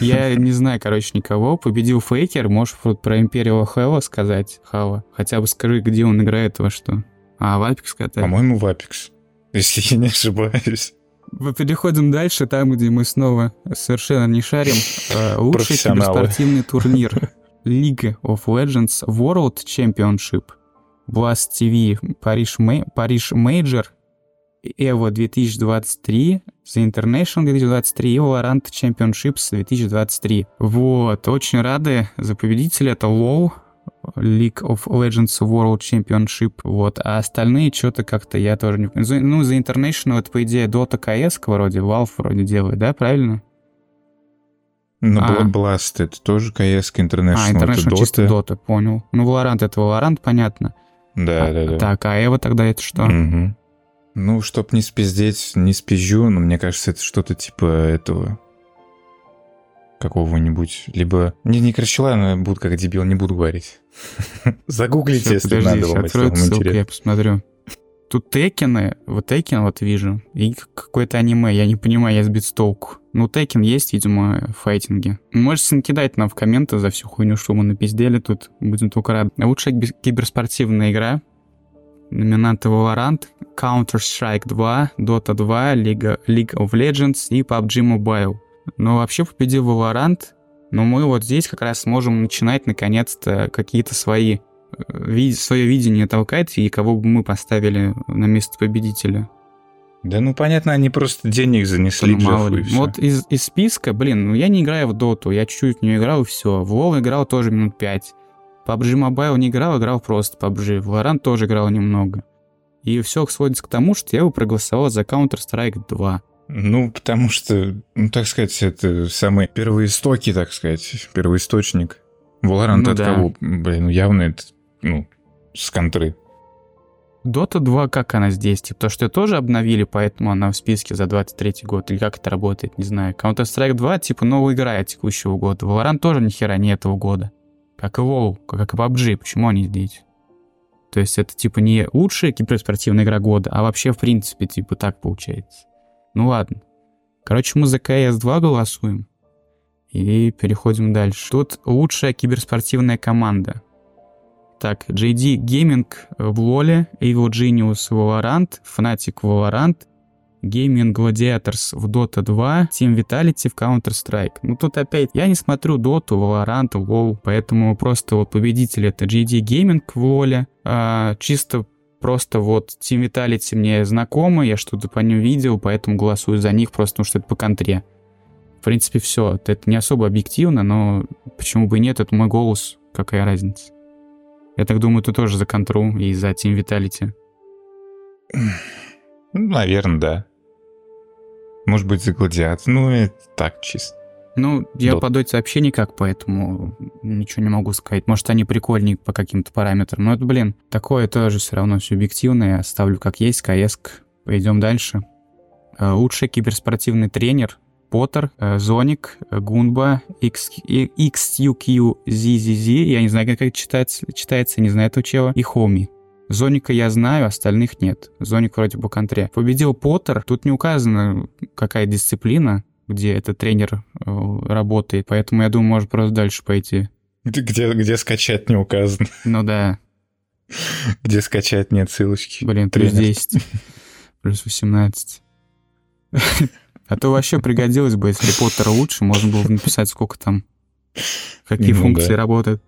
я не знаю, короче, никого. Победил Фейкер. Можешь вот про Империала Хава сказать? Хава. Хотя бы скажи, где он играет, во что. А, в Апекс катает? По-моему, в Апекс. Если я не ошибаюсь. Мы переходим дальше, там, где мы снова совершенно не шарим. А, лучший киберспортивный турнир. League of Legends World Championship. Blast TV Париж, Париж Major EVO 2023, The International 2023 и Valorant Championships 2023. Вот, очень рады за победителя. Это WoW, League of Legends World Championship, вот, а остальные что-то как-то я тоже не... Ну, за International это, по идее, Dota CS вроде, Valve вроде делает, да, правильно? Ну, а. Blast это тоже CS International, а, International это Dota. чисто Dota, понял. Ну, Valorant это Valorant, понятно. Да, а, да, да. Так, а Evo тогда это что? Угу. Ну, чтоб не спиздеть, не спизжу, но мне кажется, это что-то типа этого какого-нибудь, либо... Не, не кричала, но буду как дебил, не буду говорить. Загуглите, если надо вам, если вам интересно. я посмотрю. Тут Текины, вот Текен вот вижу, и какое-то аниме, я не понимаю, я сбит с толку. Ну, Текен есть, видимо, в файтинге. Можете накидать нам в комменты за всю хуйню, что мы напиздели тут, будем только рады. Лучшая киберспортивная игра номинанты Valorant, Counter-Strike 2, Dota 2, League, League of Legends и PUBG Mobile. Но вообще победил Valorant, но мы вот здесь как раз сможем начинать наконец-то какие-то свои э, свое видение толкать и кого бы мы поставили на место победителя. Да ну понятно, они просто денег занесли ну, мало ли. Вот из, из списка, блин, ну я не играю в доту, я чуть-чуть в нее играл и все. В WoW играл тоже минут пять. PUBG Mobile не играл, играл просто PUBG. Valorant тоже играл немного. И все сводится к тому, что я бы проголосовал за Counter-Strike 2. Ну, потому что, ну, так сказать, это самые первые истоки, так сказать, первоисточник. Valorant ну, от да. кого? Блин, ну явно это, ну, с контры. Dota 2, как она здесь? Типа, то, что ее тоже обновили, поэтому она в списке за 23 год, или как это работает, не знаю. Counter-Strike 2, типа, новая игра текущего года. Valorant тоже ни хера не этого года как и WoW, как и PUBG. Почему они здесь? То есть это типа не лучшая киберспортивная игра года, а вообще в принципе типа так получается. Ну ладно. Короче, мы за CS2 голосуем. И переходим дальше. Тут лучшая киберспортивная команда. Так, JD Gaming в Лоле, Evil Genius Valorant, Fnatic Valorant, Gaming Gladiators в Dota 2, Team Vitality в Counter-Strike. Ну тут опять, я не смотрю Dota, Valorant, WoW, поэтому просто вот победитель это GD Gaming в WoW, а, чисто просто вот Team Vitality мне знакомы, я что-то по ним видел, поэтому голосую за них просто потому что это по контре. В принципе, все. Это не особо объективно, но почему бы и нет, это мой голос, какая разница. Я так думаю, ты тоже за контру и за Team Vitality. Ну, наверное, да. Может быть, за гладиатор. Ну, это так чисто. Ну, я Дот. по доте вообще никак, поэтому ничего не могу сказать. Может, они прикольнее по каким-то параметрам. Но это, блин, такое тоже все равно субъективное. Оставлю как есть, КС. Пойдем дальше. Э, лучший киберспортивный тренер Поттер, э, Зоник, Гунба, XUQ, ZZZ, я не знаю, как это читается, читается, не знаю этого чела, и Хоми. Зоника я знаю, остальных нет. Зоник вроде бы контре. Победил Поттер. Тут не указано, какая дисциплина, где этот тренер э, работает. Поэтому я думаю, может просто дальше пойти. Где, где скачать не указано. Ну да. Где скачать нет ссылочки. Блин, плюс 10. Плюс 18. А то вообще пригодилось бы, если Поттер лучше, можно было бы написать, сколько там, какие Ну функции да. работают.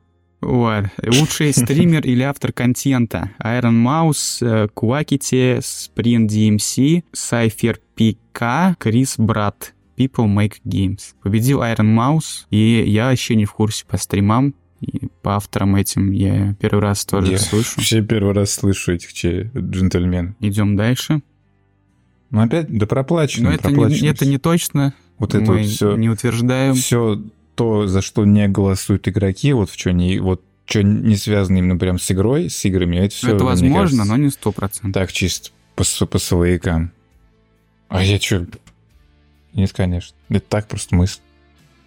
Вот. Лучший стример или автор контента. Iron Mouse, э, Quackity, Sprint DMC, Cypher PK, Крис Брат. People Make Games. Победил Iron Mouse, и я вообще не в курсе по стримам, и по авторам этим я первый раз тоже Я слышу. вообще первый раз слышу этих че- джентльменов. Идем дальше. Ну опять, да проплачено, Но это не, это не точно. Вот это Мы вот все, не утверждаем. все то, за что не голосуют игроки, вот в что не, вот что не связано именно прям с игрой, с играми, это все. это возможно, но не сто процентов. Так чисто по, по своякам. А я что? Нет, конечно. Это так просто мысль.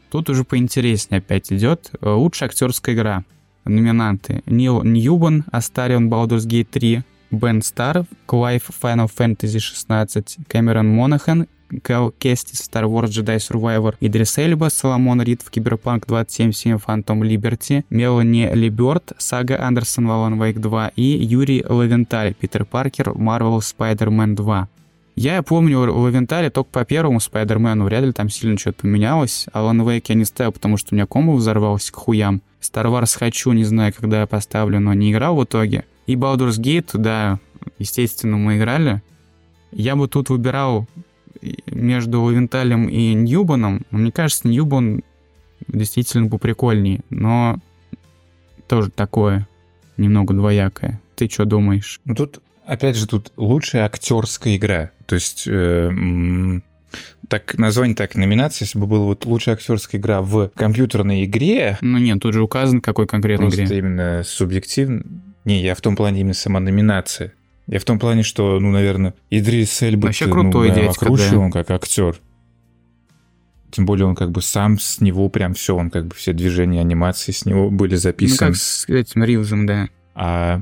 Тут уже поинтереснее опять идет. Э, Лучшая актерская игра. Номинанты. Нил Ньюбон, Астарион Baldur's Gate 3, Бен Стар, Клайв Final Fantasy 16, Кэмерон Монахан, Кэл Кестис, Star Wars Jedi Survivor, Идрис Эльба, Соломон Рид в Киберпанк 27 Phantom Liberty, Мелани Либерт, Сага Андерсон в Alan Wake 2 и Юрий Ловенталь, Питер Паркер, Marvel Spider-Man 2. Я помню Лавенталя только по первому Спайдермену, вряд ли там сильно что-то поменялось. Alan Wake я не ставил, потому что у меня комбо взорвался к хуям. Star Wars хочу, не знаю, когда я поставлю, но не играл в итоге. И Baldur's Gate, да, естественно, мы играли. Я бы тут выбирал между Лавенталем и Ньюбаном. Мне кажется, Ньюбан действительно поприкольнее, но тоже такое, немного двоякое. Ты что думаешь? Ну тут, опять же, тут лучшая актерская игра. То есть, э, так название так, номинация, если бы была вот лучшая актерская игра в компьютерной игре, Ну нет, тут же указан, какой конкретной просто игре. именно субъективно. Не, я в том плане именно сама номинация. Я в том плане, что, ну, наверное, Идрис Эльба Вообще ну, крутой прям дядька, окручил да. он как актер. Тем более он как бы сам с него прям все, он как бы все движения, анимации с него были Ну записаны. как с этим Ривзом, да. а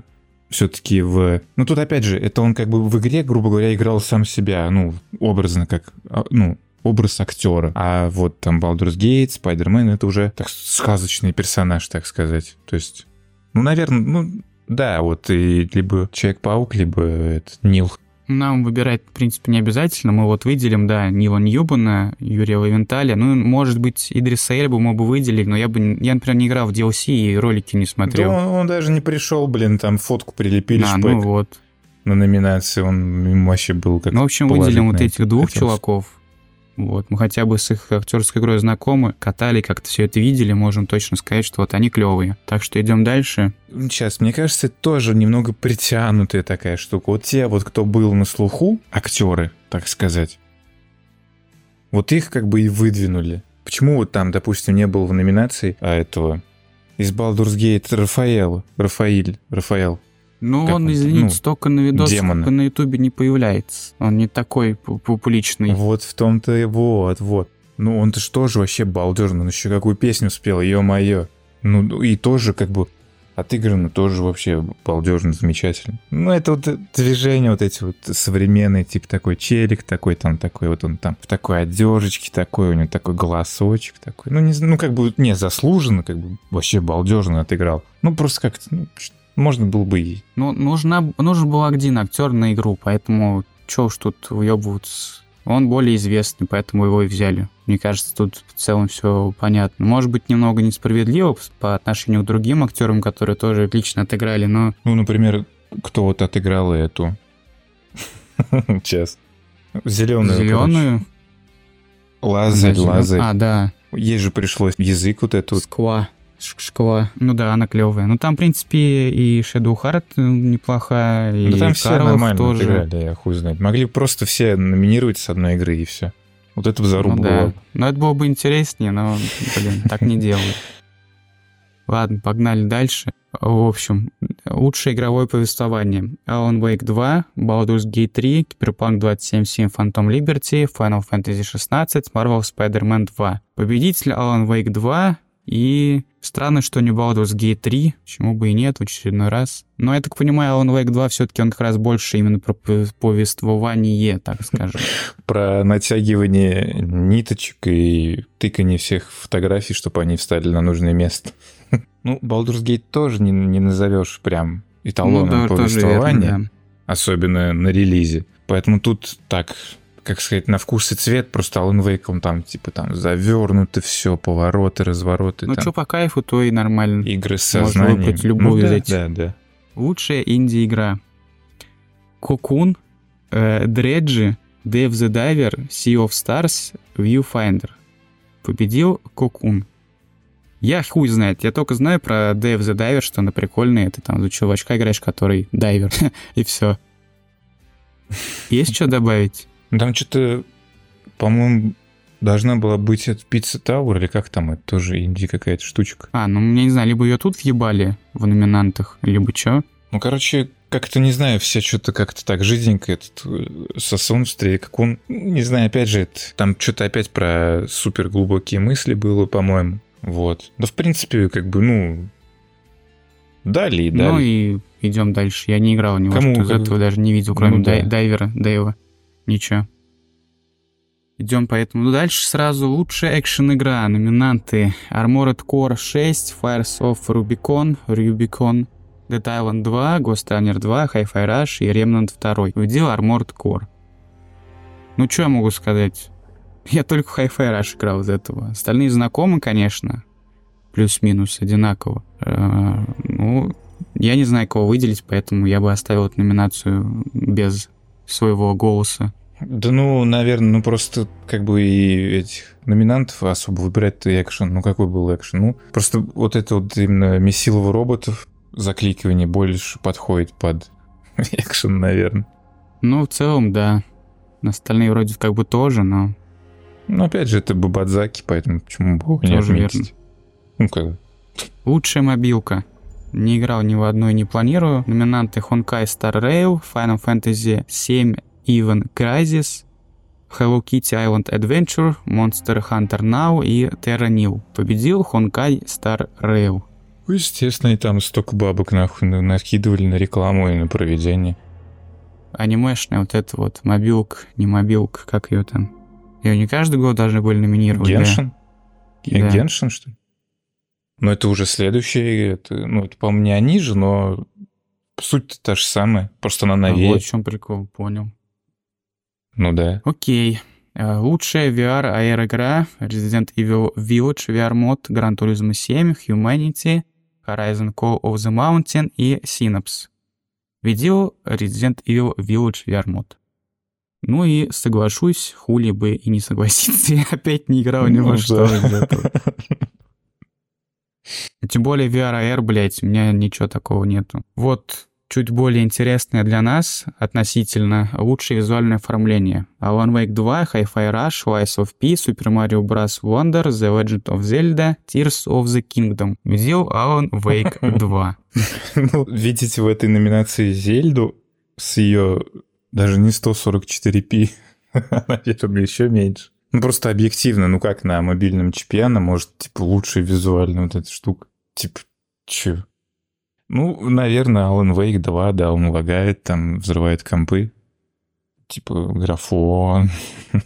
все-таки в... Ну, тут опять же, это он как бы в игре, грубо говоря, играл сам себя, ну, образно как, а, ну, образ актера. А вот там Baldur's Gate, Spider-Man, это уже так сказочный персонаж, так сказать. То есть, ну, наверное, ну, да, вот и либо Человек-паук, либо этот Нил. Нам выбирать, в принципе, не обязательно. Мы вот выделим, да, Нила Ньюбана, Юрия Лавенталя. Ну, может быть, Идриса Эльбу мы бы выделили, но я бы, я, например, не играл в DLC и ролики не Да смотрел. он, он даже не пришел, блин, там фотку прилепили, А, ну вот. на номинации, он вообще был как Ну, в общем, выделим вот этих двух хотелось. чуваков. Вот, мы хотя бы с их актерской игрой знакомы, катали, как-то все это видели, можем точно сказать, что вот они клевые. Так что идем дальше. Сейчас, мне кажется, тоже немного притянутая такая штука. Вот те, вот кто был на слуху, актеры, так сказать, вот их как бы и выдвинули. Почему вот там, допустим, не было в номинации а этого из Baldur's Gate Рафаиль, Рафаэл. Ну, он, извините, ну, столько на видосах демона. на Ютубе не появляется. Он не такой пу- публичный. Вот в том-то и вот, вот. Ну, он-то ж тоже вообще балдежный, он еще какую песню спел, ё-моё. Ну, и тоже как бы отыграно тоже вообще балдежно, замечательно. Ну, это вот движения вот эти вот современные, типа такой челик такой, там такой вот он там в такой одежечке такой, у него такой голосочек такой. Ну, не, ну как бы не заслуженно, как бы вообще балдежно отыграл. Ну, просто как-то, ну, можно было бы и... Ну, нужна, нужен был один актер на игру, поэтому чё уж тут выебываться. Он более известный, поэтому его и взяли. Мне кажется, тут в целом все понятно. Может быть, немного несправедливо по отношению к другим актерам, которые тоже отлично отыграли, но Ну, например, кто вот отыграл эту... Сейчас. Зеленую. зеленую... Лазарь, Лазарь. А, да, Ей же пришлось язык вот этот. Сква. Ш- Шква. Ну да, она клевая. Ну там, в принципе, и Shadow Heart э, неплохая, и Ну, там все Карлов нормально тоже. отыграли, я хуй знает. Могли бы просто все номинировать с одной игры и все. Вот это бы заруба Ну была. да. Но это было бы интереснее, но, блин, так не делают. Ладно, погнали дальше. В общем, лучшее игровое повествование. Alan Wake 2, Baldur's Gate 3, Cyberpunk 2077 Phantom Liberty, Final Fantasy 16, Marvel Spider-Man 2. Победитель Alan Wake 2, И странно, что не Baldur's Gate 3, почему бы и нет в очередной раз. Но я так понимаю, Alan Wake 2 все-таки он как раз больше именно про повествование, так скажем. Про натягивание ниточек и тыкание всех фотографий, чтобы они встали на нужное место. Ну, Baldur's Gate тоже не, не назовешь прям эталоном ну, да, повествования, верно, да. особенно на релизе. Поэтому тут так как сказать, на вкус и цвет, просто Alan Wake, он там, типа, там, завернуто все, повороты, развороты. Ну, что по кайфу, то и нормально. Игры с сознанием. Можно выбрать любую ну, да, из этих. Да, да. Лучшая инди-игра. Кокун, э, Дреджи, Dave the Diver, Sea of Stars, Viewfinder. Победил Кокун. Я хуй знает, я только знаю про Dave the Diver, что она прикольная, ты там за чувачка играешь, который дайвер, и все. Есть что добавить? Ну, там что-то, по-моему, должна была быть это Pizza Tower, или как там, это тоже инди какая-то штучка. А, ну, я не знаю, либо ее тут въебали в номинантах, либо что. Ну, короче, как-то, не знаю, все что-то как-то так жизненько этот э, Сосун встретил, как он, не знаю, опять же, это, там что-то опять про супер глубокие мысли было, по-моему. Вот. Да, в принципе, как бы, ну, дали и дали. Ну и идем дальше. Я не играл ни во что из этого, даже не видел, кроме ну, да. дайвера Дэйва. Ничего. Идем поэтому дальше сразу. Лучшая экшен-игра. Номинанты Armored Core 6, Fires of Rubicon, Rubicon, Dead Island 2, Ghost Runner 2, Hi-Fi Rush и Remnant 2. Победил Armored Core. Ну, что я могу сказать? Я только в Hi-Fi Rush играл из этого. Остальные знакомы, конечно. Плюс-минус одинаково. Э, ну, я не знаю, кого выделить, поэтому я бы оставил эту номинацию без своего голоса? Да ну, наверное, ну просто как бы и этих номинантов особо выбирать экшен. Ну какой был экшен? Ну просто вот это вот именно месилово роботов, закликивание больше подходит под экшен, наверное. Ну, в целом, да. Остальные вроде как бы тоже, но... Ну, опять же, это Бабадзаки, поэтому почему бы его не отметить? Верно. Ну, как Лучшая мобилка. Не играл ни в одной, не планирую. Номинанты Honkai Star Rail, Final Fantasy 7 Even Crisis, Hello Kitty Island Adventure, Monster Hunter Now и Terra New. Победил Honkai Star Rail. Ну, естественно, и там столько бабок нахуй накидывали на рекламу и на проведение. Анимешная вот эта вот мобилка, не мобилка, как ее там. Ее не каждый год должны были номинировать. Геншин? Да. Геншин, что ли? Но это уже следующее, это, ну, это, по-моему, не они же, но суть та же самая, просто она новее. А вот в чем прикол, понял. Ну да. Окей. Э, лучшая VR AR игра Resident Evil Village VR мод Gran Turismo 7, Humanity, Horizon Call of the Mountain и Synapse. Видел Resident Evil Village VR мод. Ну и соглашусь, хули бы и не согласиться, я опять не играл ни во ну что из этого. Тем более VR, AR, блядь, у меня ничего такого нету. Вот чуть более интересное для нас относительно лучшее визуальное оформление. Alan Wake 2, Hi-Fi Rush, Lies of P, Super Mario Bros. Wonder, The Legend of Zelda, Tears of the Kingdom. Видел Alan Wake 2. Ну, видите в этой номинации Зельду с ее даже не 144p, наверное, еще меньше. Ну, просто объективно, ну как на мобильном чипе она может, типа, лучше визуально вот эта штука. Типа, чё? Ну, наверное, Alan Wake 2, да, он лагает, там, взрывает компы. Типа, графон.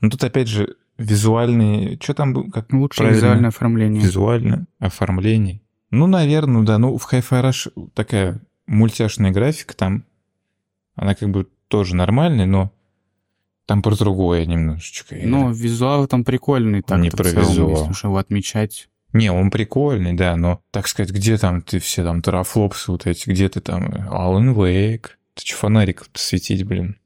Ну, тут, опять же, визуальные... Что там? Как Лучшее визуальное оформление. Визуальное оформление. Ну, наверное, да. Ну, в Hi-Fi Rush такая мультяшная графика там. Она как бы тоже нормальная, но там про другое немножечко. Ну, визуал там прикольный. Так не про целом, визуал. Если уж его отмечать. Не, он прикольный, да, но, так сказать, где там ты все там терафлопсы вот эти, где ты там Alan Wake? Ты че фонарик светить, блин?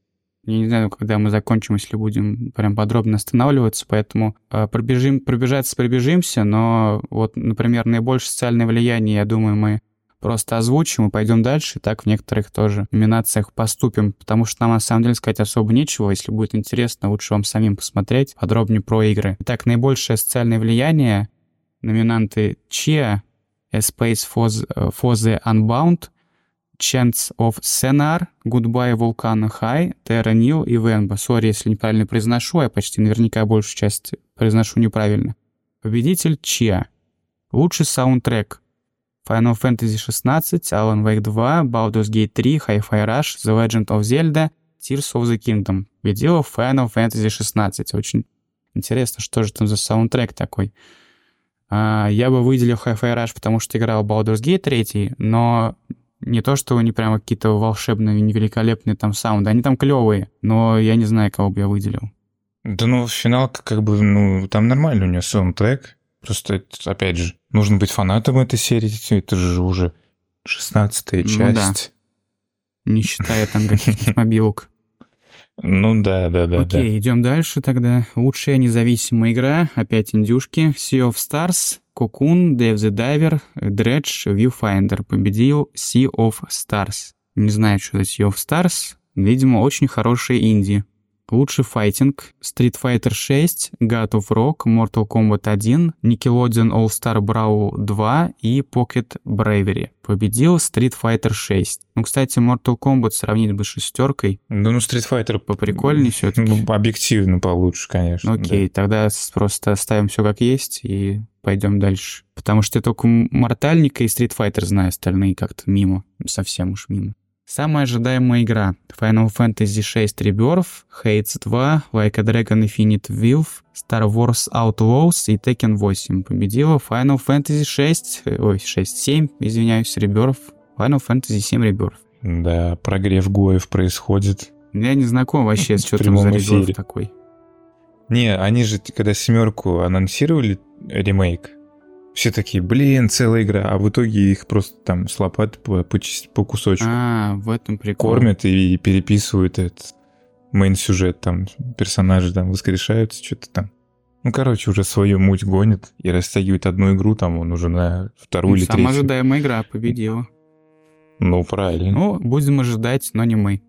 Я не знаю, когда мы закончим, если будем прям подробно останавливаться, поэтому э, пробежим, пробежаться пробежимся, но вот, например, наибольшее социальное влияние, я думаю, мы просто озвучим и пойдем дальше, и так в некоторых тоже номинациях поступим, потому что нам на самом деле сказать особо нечего, если будет интересно, лучше вам самим посмотреть подробнее про игры. Итак, наибольшее социальное влияние, номинанты Chia, A Space for the, for the Unbound, Chance of Senar, Goodbye Volcano High, Terra New и Venba. Сори, если неправильно произношу, я почти наверняка большую часть произношу неправильно. Победитель Chia. Лучший саундтрек. Final Fantasy 16, Alan Wake 2, Baldur's Gate 3, Hi-Fi Rush, The Legend of Zelda, Tears of the Kingdom. Победила Final Fantasy 16. Очень интересно, что же там за саундтрек такой. А, я бы выделил Hi-Fi Rush, потому что играл Baldur's Gate 3, но не то, что они прямо какие-то волшебные, невеликолепные там саунды. Они там клевые, но я не знаю, кого бы я выделил. Да ну, финал как бы, ну, там нормально у него саундтрек. Просто, опять же, нужно быть фанатом этой серии. Это же уже шестнадцатая часть. Ну, да. Не считая там каких-то мобилок. Ну да, да, да. Окей, да. идем дальше тогда. Лучшая независимая игра, опять индюшки. Sea of Stars, Cocoon, Dave the Diver, Dredge, Viewfinder. Победил Sea of Stars. Не знаю, что это Sea of Stars. Видимо, очень хорошие инди. Лучший файтинг, Street Fighter 6, God of Rock, Mortal Kombat 1, Nickelodeon All Star Brawl 2 и Pocket Bravery. Победил Street Fighter 6. Ну, кстати, Mortal Kombat сравнить бы с шестеркой. Да ну, Street Fighter поприкольнее все таки Ну, объективно получше, конечно. Окей, да. тогда просто оставим все как есть и пойдем дальше. Потому что я только Мортальника и Street Fighter знаю, остальные как-то мимо, совсем уж мимо. Самая ожидаемая игра Final Fantasy VI Rebirth, Hades 2, Like a Dragon Infinite Wealth, Star Wars Outlaws и Tekken 8. Победила Final Fantasy 6, ой, 6, 7, извиняюсь, Rebirth, Final Fantasy 7 Rebirth. Да, прогрев Гоев происходит. Я не знаком вообще, с что там за Rebirth такой. Не, они же, когда семерку анонсировали ремейк, все такие, блин, целая игра, а в итоге их просто там с лопаты по, по, по кусочку. А, в этом прикол. Кормят и, переписывают этот мейн-сюжет, там персонажи там воскрешаются, что-то там. Ну, короче, уже свою муть гонит и растягивает одну игру, там он уже на вторую ну, или третью. Самая ожидаемая игра победила. Ну, правильно. Ну, будем ожидать, но не мы.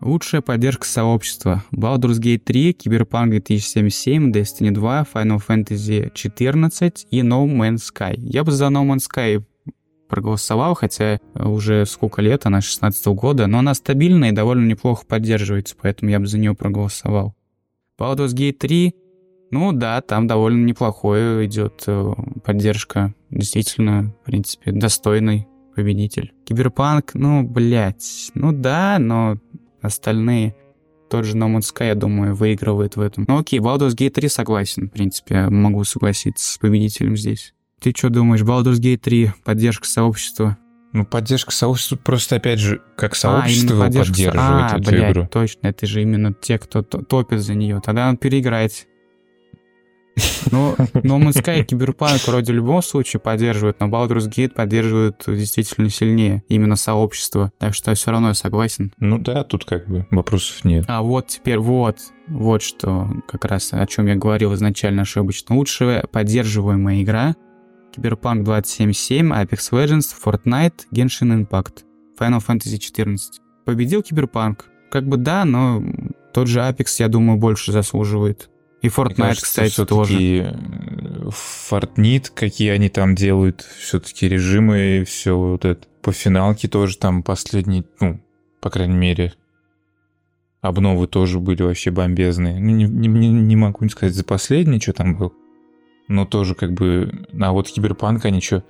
Лучшая поддержка сообщества. Baldur's Gate 3, Cyberpunk 2077, Destiny 2, Final Fantasy 14 и No Man's Sky. Я бы за No Man's Sky проголосовал, хотя уже сколько лет, она 16 года, но она стабильная и довольно неплохо поддерживается, поэтому я бы за нее проголосовал. Baldur's Gate 3, ну да, там довольно неплохое идет э, поддержка. Действительно, в принципе, достойный победитель. Киберпанк, ну, блядь, ну да, но остальные. Тот же No Man's Sky, я думаю, выигрывает в этом. Ну окей, Baldur's Gate 3 согласен, в принципе, я могу согласиться с победителем здесь. Ты что думаешь, Baldur's Gate 3, поддержка сообщества? Ну, поддержка сообщества просто, опять же, как а, сообщество а, поддерживает а, эту блядь, игру. точно, это же именно те, кто топит за нее. Тогда он переиграет. No Man's Sky и Киберпанк вроде в любом случае поддерживают, но Baldur's Gate поддерживают действительно сильнее, именно сообщество. Так что все равно я согласен. Ну да, тут как бы вопросов нет. А вот теперь вот, вот что как раз о чем я говорил изначально ошибочно. Лучшая поддерживаемая игра Киберпанк 277, Apex Legends, Fortnite, Genshin Impact, Final Fantasy 14. Победил Киберпанк. Как бы да, но тот же Apex, я думаю, больше заслуживает и Fortnite, кажется, кстати, тоже. Fortnite, какие они там делают, все-таки режимы и все вот это. По финалке тоже там последний, ну, по крайней мере, обновы тоже были вообще бомбезные. Ну, не, не, не могу сказать за последний, что там был. Но тоже как бы... А вот Киберпанк они что...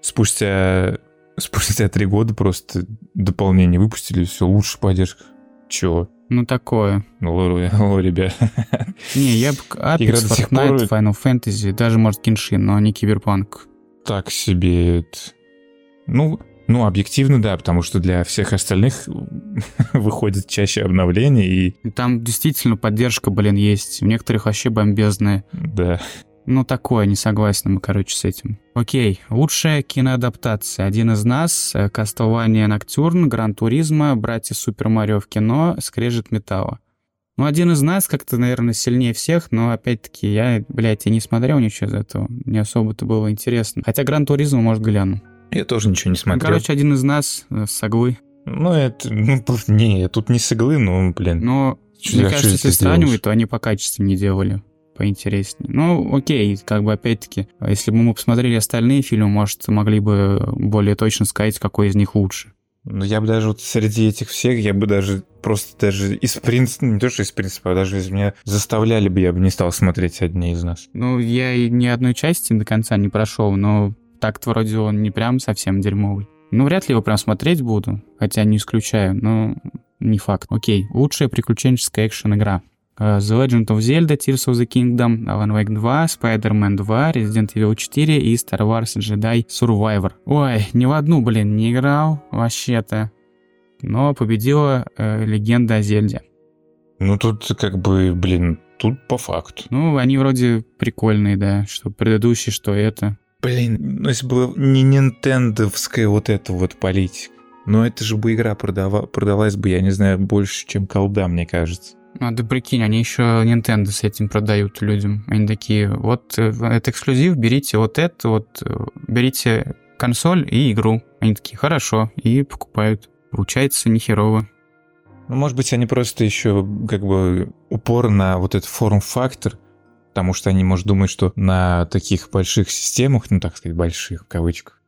Спустя... Спустя три года просто дополнение выпустили, все, лучше поддержка. Чего? Ну, такое. О, ребят. Не, я бы Apex, Fortnite, Final Fantasy, даже, может, Genshin, но не Киберпанк. Так себе. Ну, ну, объективно, да, потому что для всех остальных выходит чаще обновления и... Там действительно поддержка, блин, есть. В некоторых вообще бомбезная. Да. Ну, такое, не согласен мы, короче, с этим. Окей, лучшая киноадаптация. Один из нас, Кастования Ноктюрн, Гран Туризма, Братья Супер Марио в кино, Скрежет Металла. Ну, один из нас как-то, наверное, сильнее всех, но, опять-таки, я, блядь, я не смотрел ничего из этого. Не особо-то было интересно. Хотя Гран Туризма, может, гляну. Я тоже ничего не смотрел. Ну, короче, один из нас э, с иглы. Ну, это... Ну, не, тут не с иглы, но, блин. Но, мне кажется, если сравнивать, то они по качеству не делали поинтереснее. Ну, окей, как бы опять-таки, если бы мы посмотрели остальные фильмы, может, могли бы более точно сказать, какой из них лучше. Ну, я бы даже вот среди этих всех, я бы даже просто даже из принципа, не то, что из принципа, а даже из меня заставляли бы, я бы не стал смотреть одни из нас. Ну, я и ни одной части до конца не прошел, но так-то вроде он не прям совсем дерьмовый. Ну, вряд ли его прям смотреть буду, хотя не исключаю, но не факт. Окей, лучшая приключенческая экшен-игра. Uh, The Legend of Zelda, Tears of the Kingdom, Alan Wake 2, Spider-Man 2, Resident Evil 4 и Star Wars Jedi Survivor. Ой, ни в одну, блин, не играл вообще-то. Но победила э, легенда о Зельде. Ну тут как бы, блин, тут по факту. Ну, они вроде прикольные, да, что предыдущий, что это. Блин, ну если бы не нинтендовская вот эта вот политика, но это же бы игра продава продалась бы, я не знаю, больше, чем колда, мне кажется. А, да прикинь, они еще Nintendo с этим продают людям. Они такие, вот э, это эксклюзив, берите вот это, вот э, берите консоль и игру. Они такие, хорошо, и покупают. Получается нехерово. Ну, может быть, они просто еще как бы упор на вот этот форм-фактор, потому что они, может, думают, что на таких больших системах, ну, так сказать, больших, в кавычках,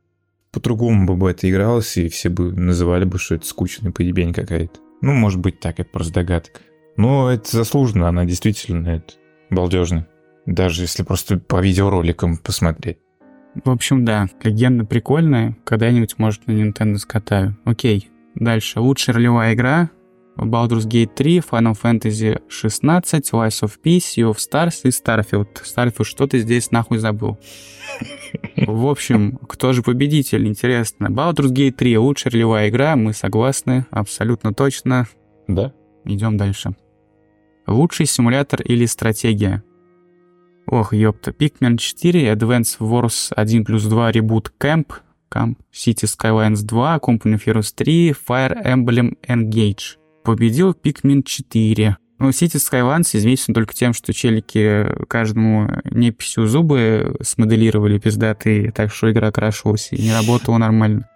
по-другому бы это игралось, и все бы называли бы, что это скучная поебень какая-то. Ну, может быть, так, это просто догадка. Но это заслуженно, она действительно это балдежная. Даже если просто по видеороликам посмотреть. В общем, да, легенда прикольная. Когда-нибудь, может, на Nintendo скатаю. Окей. Дальше. Лучшая ролевая игра. Baldur's Gate 3, Final Fantasy 16, Lies of Peace, Sea of Stars и Starfield. Starfield, что ты здесь нахуй забыл? В общем, кто же победитель, интересно. Baldur's Gate 3 лучшая ролевая игра, мы согласны, абсолютно точно. Да. Идем дальше. Лучший симулятор или стратегия? Ох, ёпта. Pikmin 4, Advance Wars 1 плюс 2, Reboot Camp, Camp, City Skylines 2, Company of Heroes 3, Fire Emblem Engage. Победил Pikmin 4. Ну, City Skylines известен только тем, что челики каждому неписью зубы смоделировали пиздатые, так что игра крашилась и не работала нормально.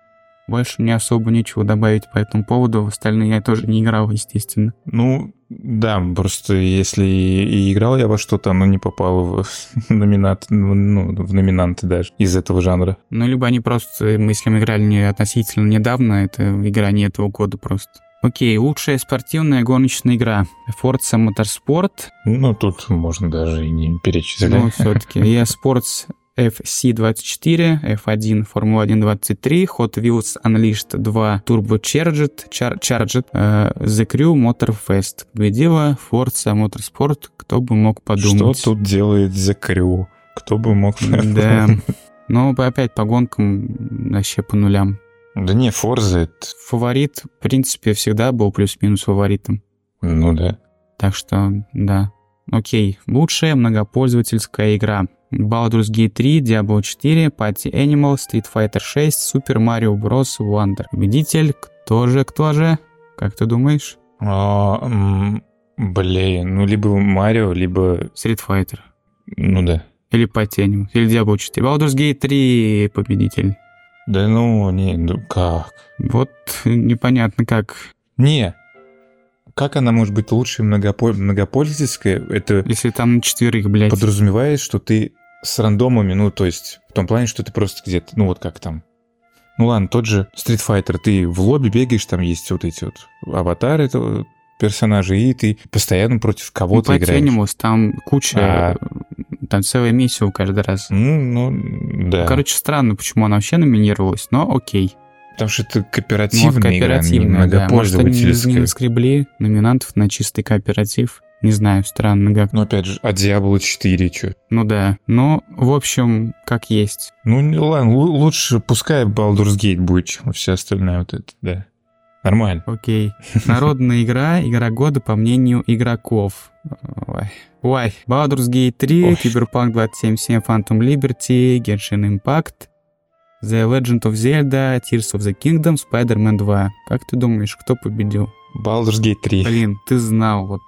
Больше мне особо нечего добавить по этому поводу. В остальные я тоже не играл, естественно. Ну, да, просто если и играл я во что-то, оно не попало в номинат, ну, в номинанты даже из этого жанра. Ну, либо они просто, мы с ним играли не относительно недавно, это игра не этого года просто. Окей, лучшая спортивная гоночная игра. Forza Motorsport. Ну, тут можно даже и не перечислять. Ну, все-таки. EA Sports FC24, F1 Formula 1 23, Hot Wheels Unleashed 2 Turbo Charged, Char Charged uh, The Crew Motorfest. Победила Forza Motorsport, кто бы мог подумать. Что тут делает The Crew? Кто бы мог... Да. Ну, опять по гонкам вообще по нулям. Да не, Forza это... Фаворит, в принципе, всегда был плюс-минус фаворитом. Ну да. Так что, да. Окей, лучшая многопользовательская игра. Baldur's Gate 3, Diablo 4, Party Animal, Street Fighter 6, Super Mario Bros. Wonder. Победитель, кто же, кто же? Как ты думаешь? А, блин, ну либо Марио, либо... Street Fighter. Ну да. Или Party Animal, или Diablo 4. Baldur's Gate 3 победитель. Да ну, не, ну как? Вот непонятно как. Не, как она может быть лучше многопо... многопользовательская? Это Если там на четверых, блядь. подразумевает, что ты с рандомами, ну, то есть в том плане, что ты просто где-то, ну, вот как там. Ну ладно, тот же Street Fighter, ты в лобби бегаешь, там есть вот эти вот аватары этого персонажа, и ты постоянно против кого-то ну, играешь. Animals, там куча, А. там целая миссия каждый раз. Ну, ну, да. Короче, странно, почему она вообще номинировалась, но окей. Потому что это Ну, вот кооперативная игра, не кооперативная, да. Может, они не, не многопользовательская. наскребли номинантов на чистый кооператив. Не знаю, странно как. Ну, опять же, а Diablo 4 что? Ну да. Ну, в общем, как есть. Ну, ладно, лу- лучше пускай Baldur's Gate будет, чем все остальное вот это, да. Нормально. Окей. Народная игра, игра года по мнению игроков. Ой. Ой. Baldur's Gate 3, Ой. Cyberpunk 2077, Phantom Liberty, Genshin Impact, The Legend of Zelda, Tears of the Kingdom, Spider-Man 2. Как ты думаешь, кто победил? Baldur's Gate 3. Блин, ты знал, вот.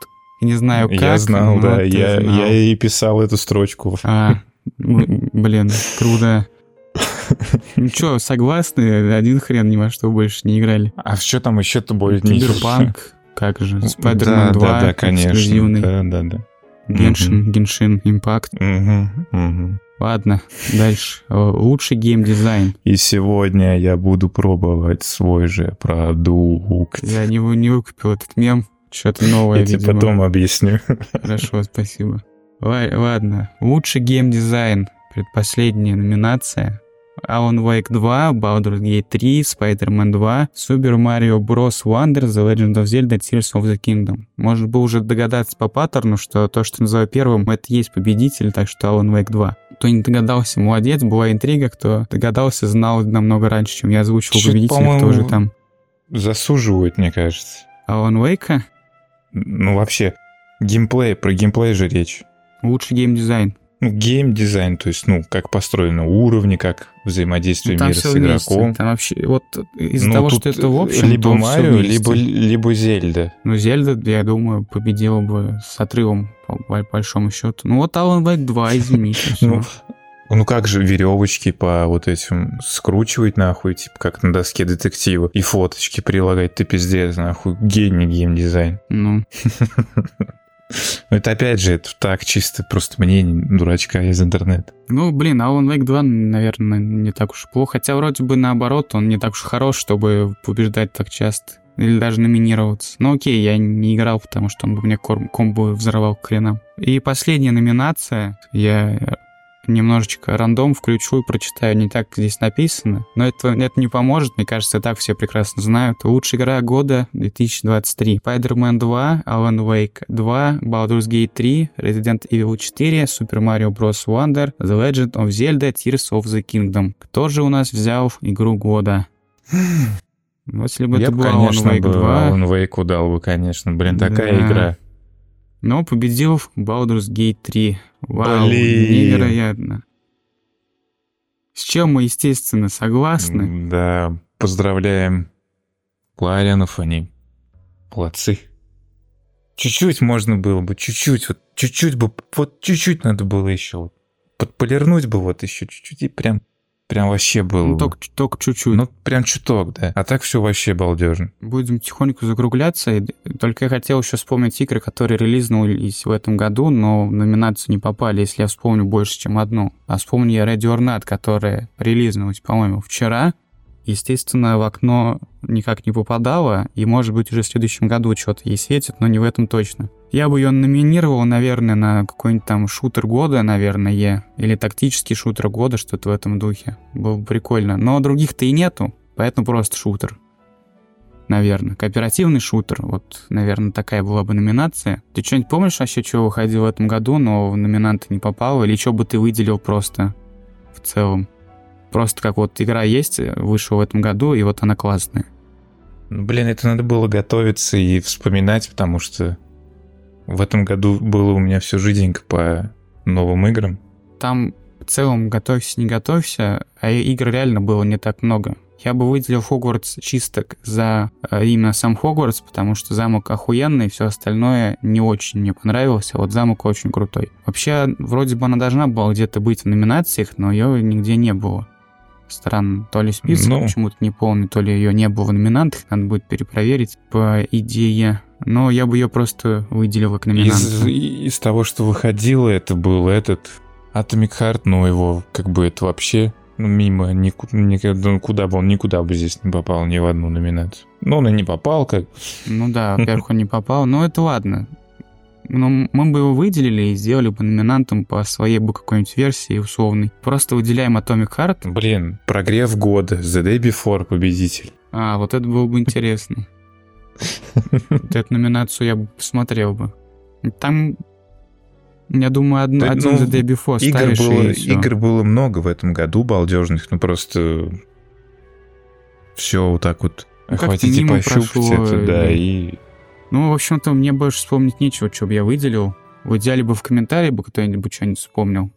Не знаю как, я знал, но да, ты я, знал. я и писал эту строчку. А, блин, круто. Ну что, согласны? Один хрен ни во что больше не играли. А что там еще-то будет? Киберпанк, как же, Spider-Man 2, да, да, конечно. Да, да, да. Геншин, Геншин Импакт. Угу, угу. Ладно, дальше. Лучший геймдизайн. И сегодня я буду пробовать свой же продукт. Я не, вы- не выкупил этот мем. Что-то новое, Я тебе видимо. потом объясню. Хорошо, спасибо. Ла- Ладно. Лучший геймдизайн. Предпоследняя номинация. Alan Wake 2, Baldur's Gate 3, Spider-Man 2, Super Mario Bros. Wonder, The Legend of Zelda, Tears of the Kingdom. Может бы уже догадаться по паттерну, что то, что называю первым, это есть победитель, так что Alan Wake 2. Кто не догадался, молодец, была интрига, кто догадался, знал намного раньше, чем я озвучил Чё-то, победителя, тоже там. Заслуживают, мне кажется. Alan Wake, Ну, вообще, геймплей, про геймплей же речь. лучший геймдизайн. Ну, геймдизайн, то есть, ну, как построены уровни, как взаимодействие Ну, мира с вместе. игроком. Там вообще, вот из-за Ну, того, что это в общем, либо Марио, вместе. либо, либо Зельда. Ну, Зельда, я думаю, победила бы с отрывом, по, по большому счету. Ну, вот Alan Wake 2, извините. Ну, как же веревочки по вот этим скручивать нахуй, типа как на доске детектива, и фоточки прилагать, ты пиздец, нахуй, гений геймдизайн. Ну, Но это опять же, это так чисто просто мнение дурачка из интернета. ну, блин, Alan Wake 2, наверное, не так уж и плохо. Хотя вроде бы наоборот, он не так уж хорош, чтобы побеждать так часто. Или даже номинироваться. Ну окей, я не играл, потому что он бы мне ком- комбо взорвал к хренам. И последняя номинация. Я немножечко рандом включу и прочитаю не так, здесь написано. Но это, это не поможет, мне кажется, так все прекрасно знают. Лучшая игра года 2023. Spider-Man 2, Alan Wake 2, Baldur's Gate 3, Resident Evil 4, Super Mario Bros. Wonder, The Legend of Zelda, Tears of the Kingdom. Кто же у нас взял игру года? Вот Если бы Я это бы, был Alan конечно, Wake бы 2, Alan Wake дал бы, конечно. Блин, такая Да. игра. Но победил Baldur's Gate 3. Вау, Блин. невероятно. С чем мы, естественно, согласны. Да, поздравляем Ларинов, они молодцы. Чуть-чуть можно было бы, чуть-чуть, вот чуть-чуть бы, вот чуть-чуть надо было еще. вот Подполирнуть бы вот еще чуть-чуть, и прям, прям вообще было Ну, только, только чуть-чуть. Ну, прям чуток, да. А так все вообще балдежно. Будем тихонько закругляться. И Только я хотел еще вспомнить игры, которые релизнулись в этом году, но в номинацию не попали, если я вспомню больше, чем одну. А вспомню я Ready or Not, которая релизнулась, по-моему, вчера. Естественно, в окно никак не попадала, и, может быть, уже в следующем году что-то ей светит, но не в этом точно. Я бы ее номинировал, наверное, на какой-нибудь там шутер года, наверное, или тактический шутер года, что-то в этом духе. Было бы прикольно. Но других-то и нету, поэтому просто шутер наверное. Кооперативный шутер, вот, наверное, такая была бы номинация. Ты что-нибудь помнишь вообще, что выходило в этом году, но в номинанты не попало? Или что бы ты выделил просто в целом? Просто как вот игра есть, вышла в этом году, и вот она классная. Ну, блин, это надо было готовиться и вспоминать, потому что в этом году было у меня все жиденько по новым играм. Там в целом готовься, не готовься, а игр реально было не так много. Я бы выделил Хогвартс чисто за э, именно сам Хогвартс, потому что замок охуенный, все остальное не очень мне понравилось, а вот замок очень крутой. Вообще, вроде бы она должна была где-то быть в номинациях, но ее нигде не было. Странно, то ли список Ну. почему-то не полный, то ли ее не было в номинантах, надо будет перепроверить по идее. Но я бы ее просто выделил как номинант. Из, из того, что выходило, это был этот Atomic Heart, но его как бы это вообще ну, мимо, никуда, никуда, ну, куда бы он никуда бы здесь не попал, ни в одну номинацию. Но он и не попал, как Ну да, во-первых, он не попал, но это ладно. Но мы бы его выделили и сделали бы номинантом по своей бы какой-нибудь версии условной. Просто выделяем Atomic Heart. Блин, прогрев года, The Day Before победитель. А, вот это было бы интересно. Вот эту номинацию я бы посмотрел бы. Там, я думаю, одну, Да, один ну, The Day Before Игр было, игр было много в этом году балдежных, ну просто все вот так вот хотите пощупать это, да, и Ну, в общем-то, мне больше вспомнить нечего, что бы я выделил. В идеале бы в комментарии бы кто-нибудь что-нибудь вспомнил.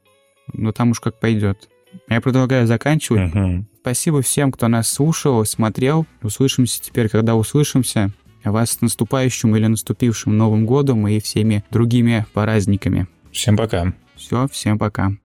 Но там уж как пойдет. Я предлагаю заканчивать. Мгм. Спасибо всем, кто нас слушал, смотрел. Услышимся теперь, когда услышимся. Вас с наступающим или наступившим Новым годом и всеми другими праздниками. всем пока. Все, всем пока.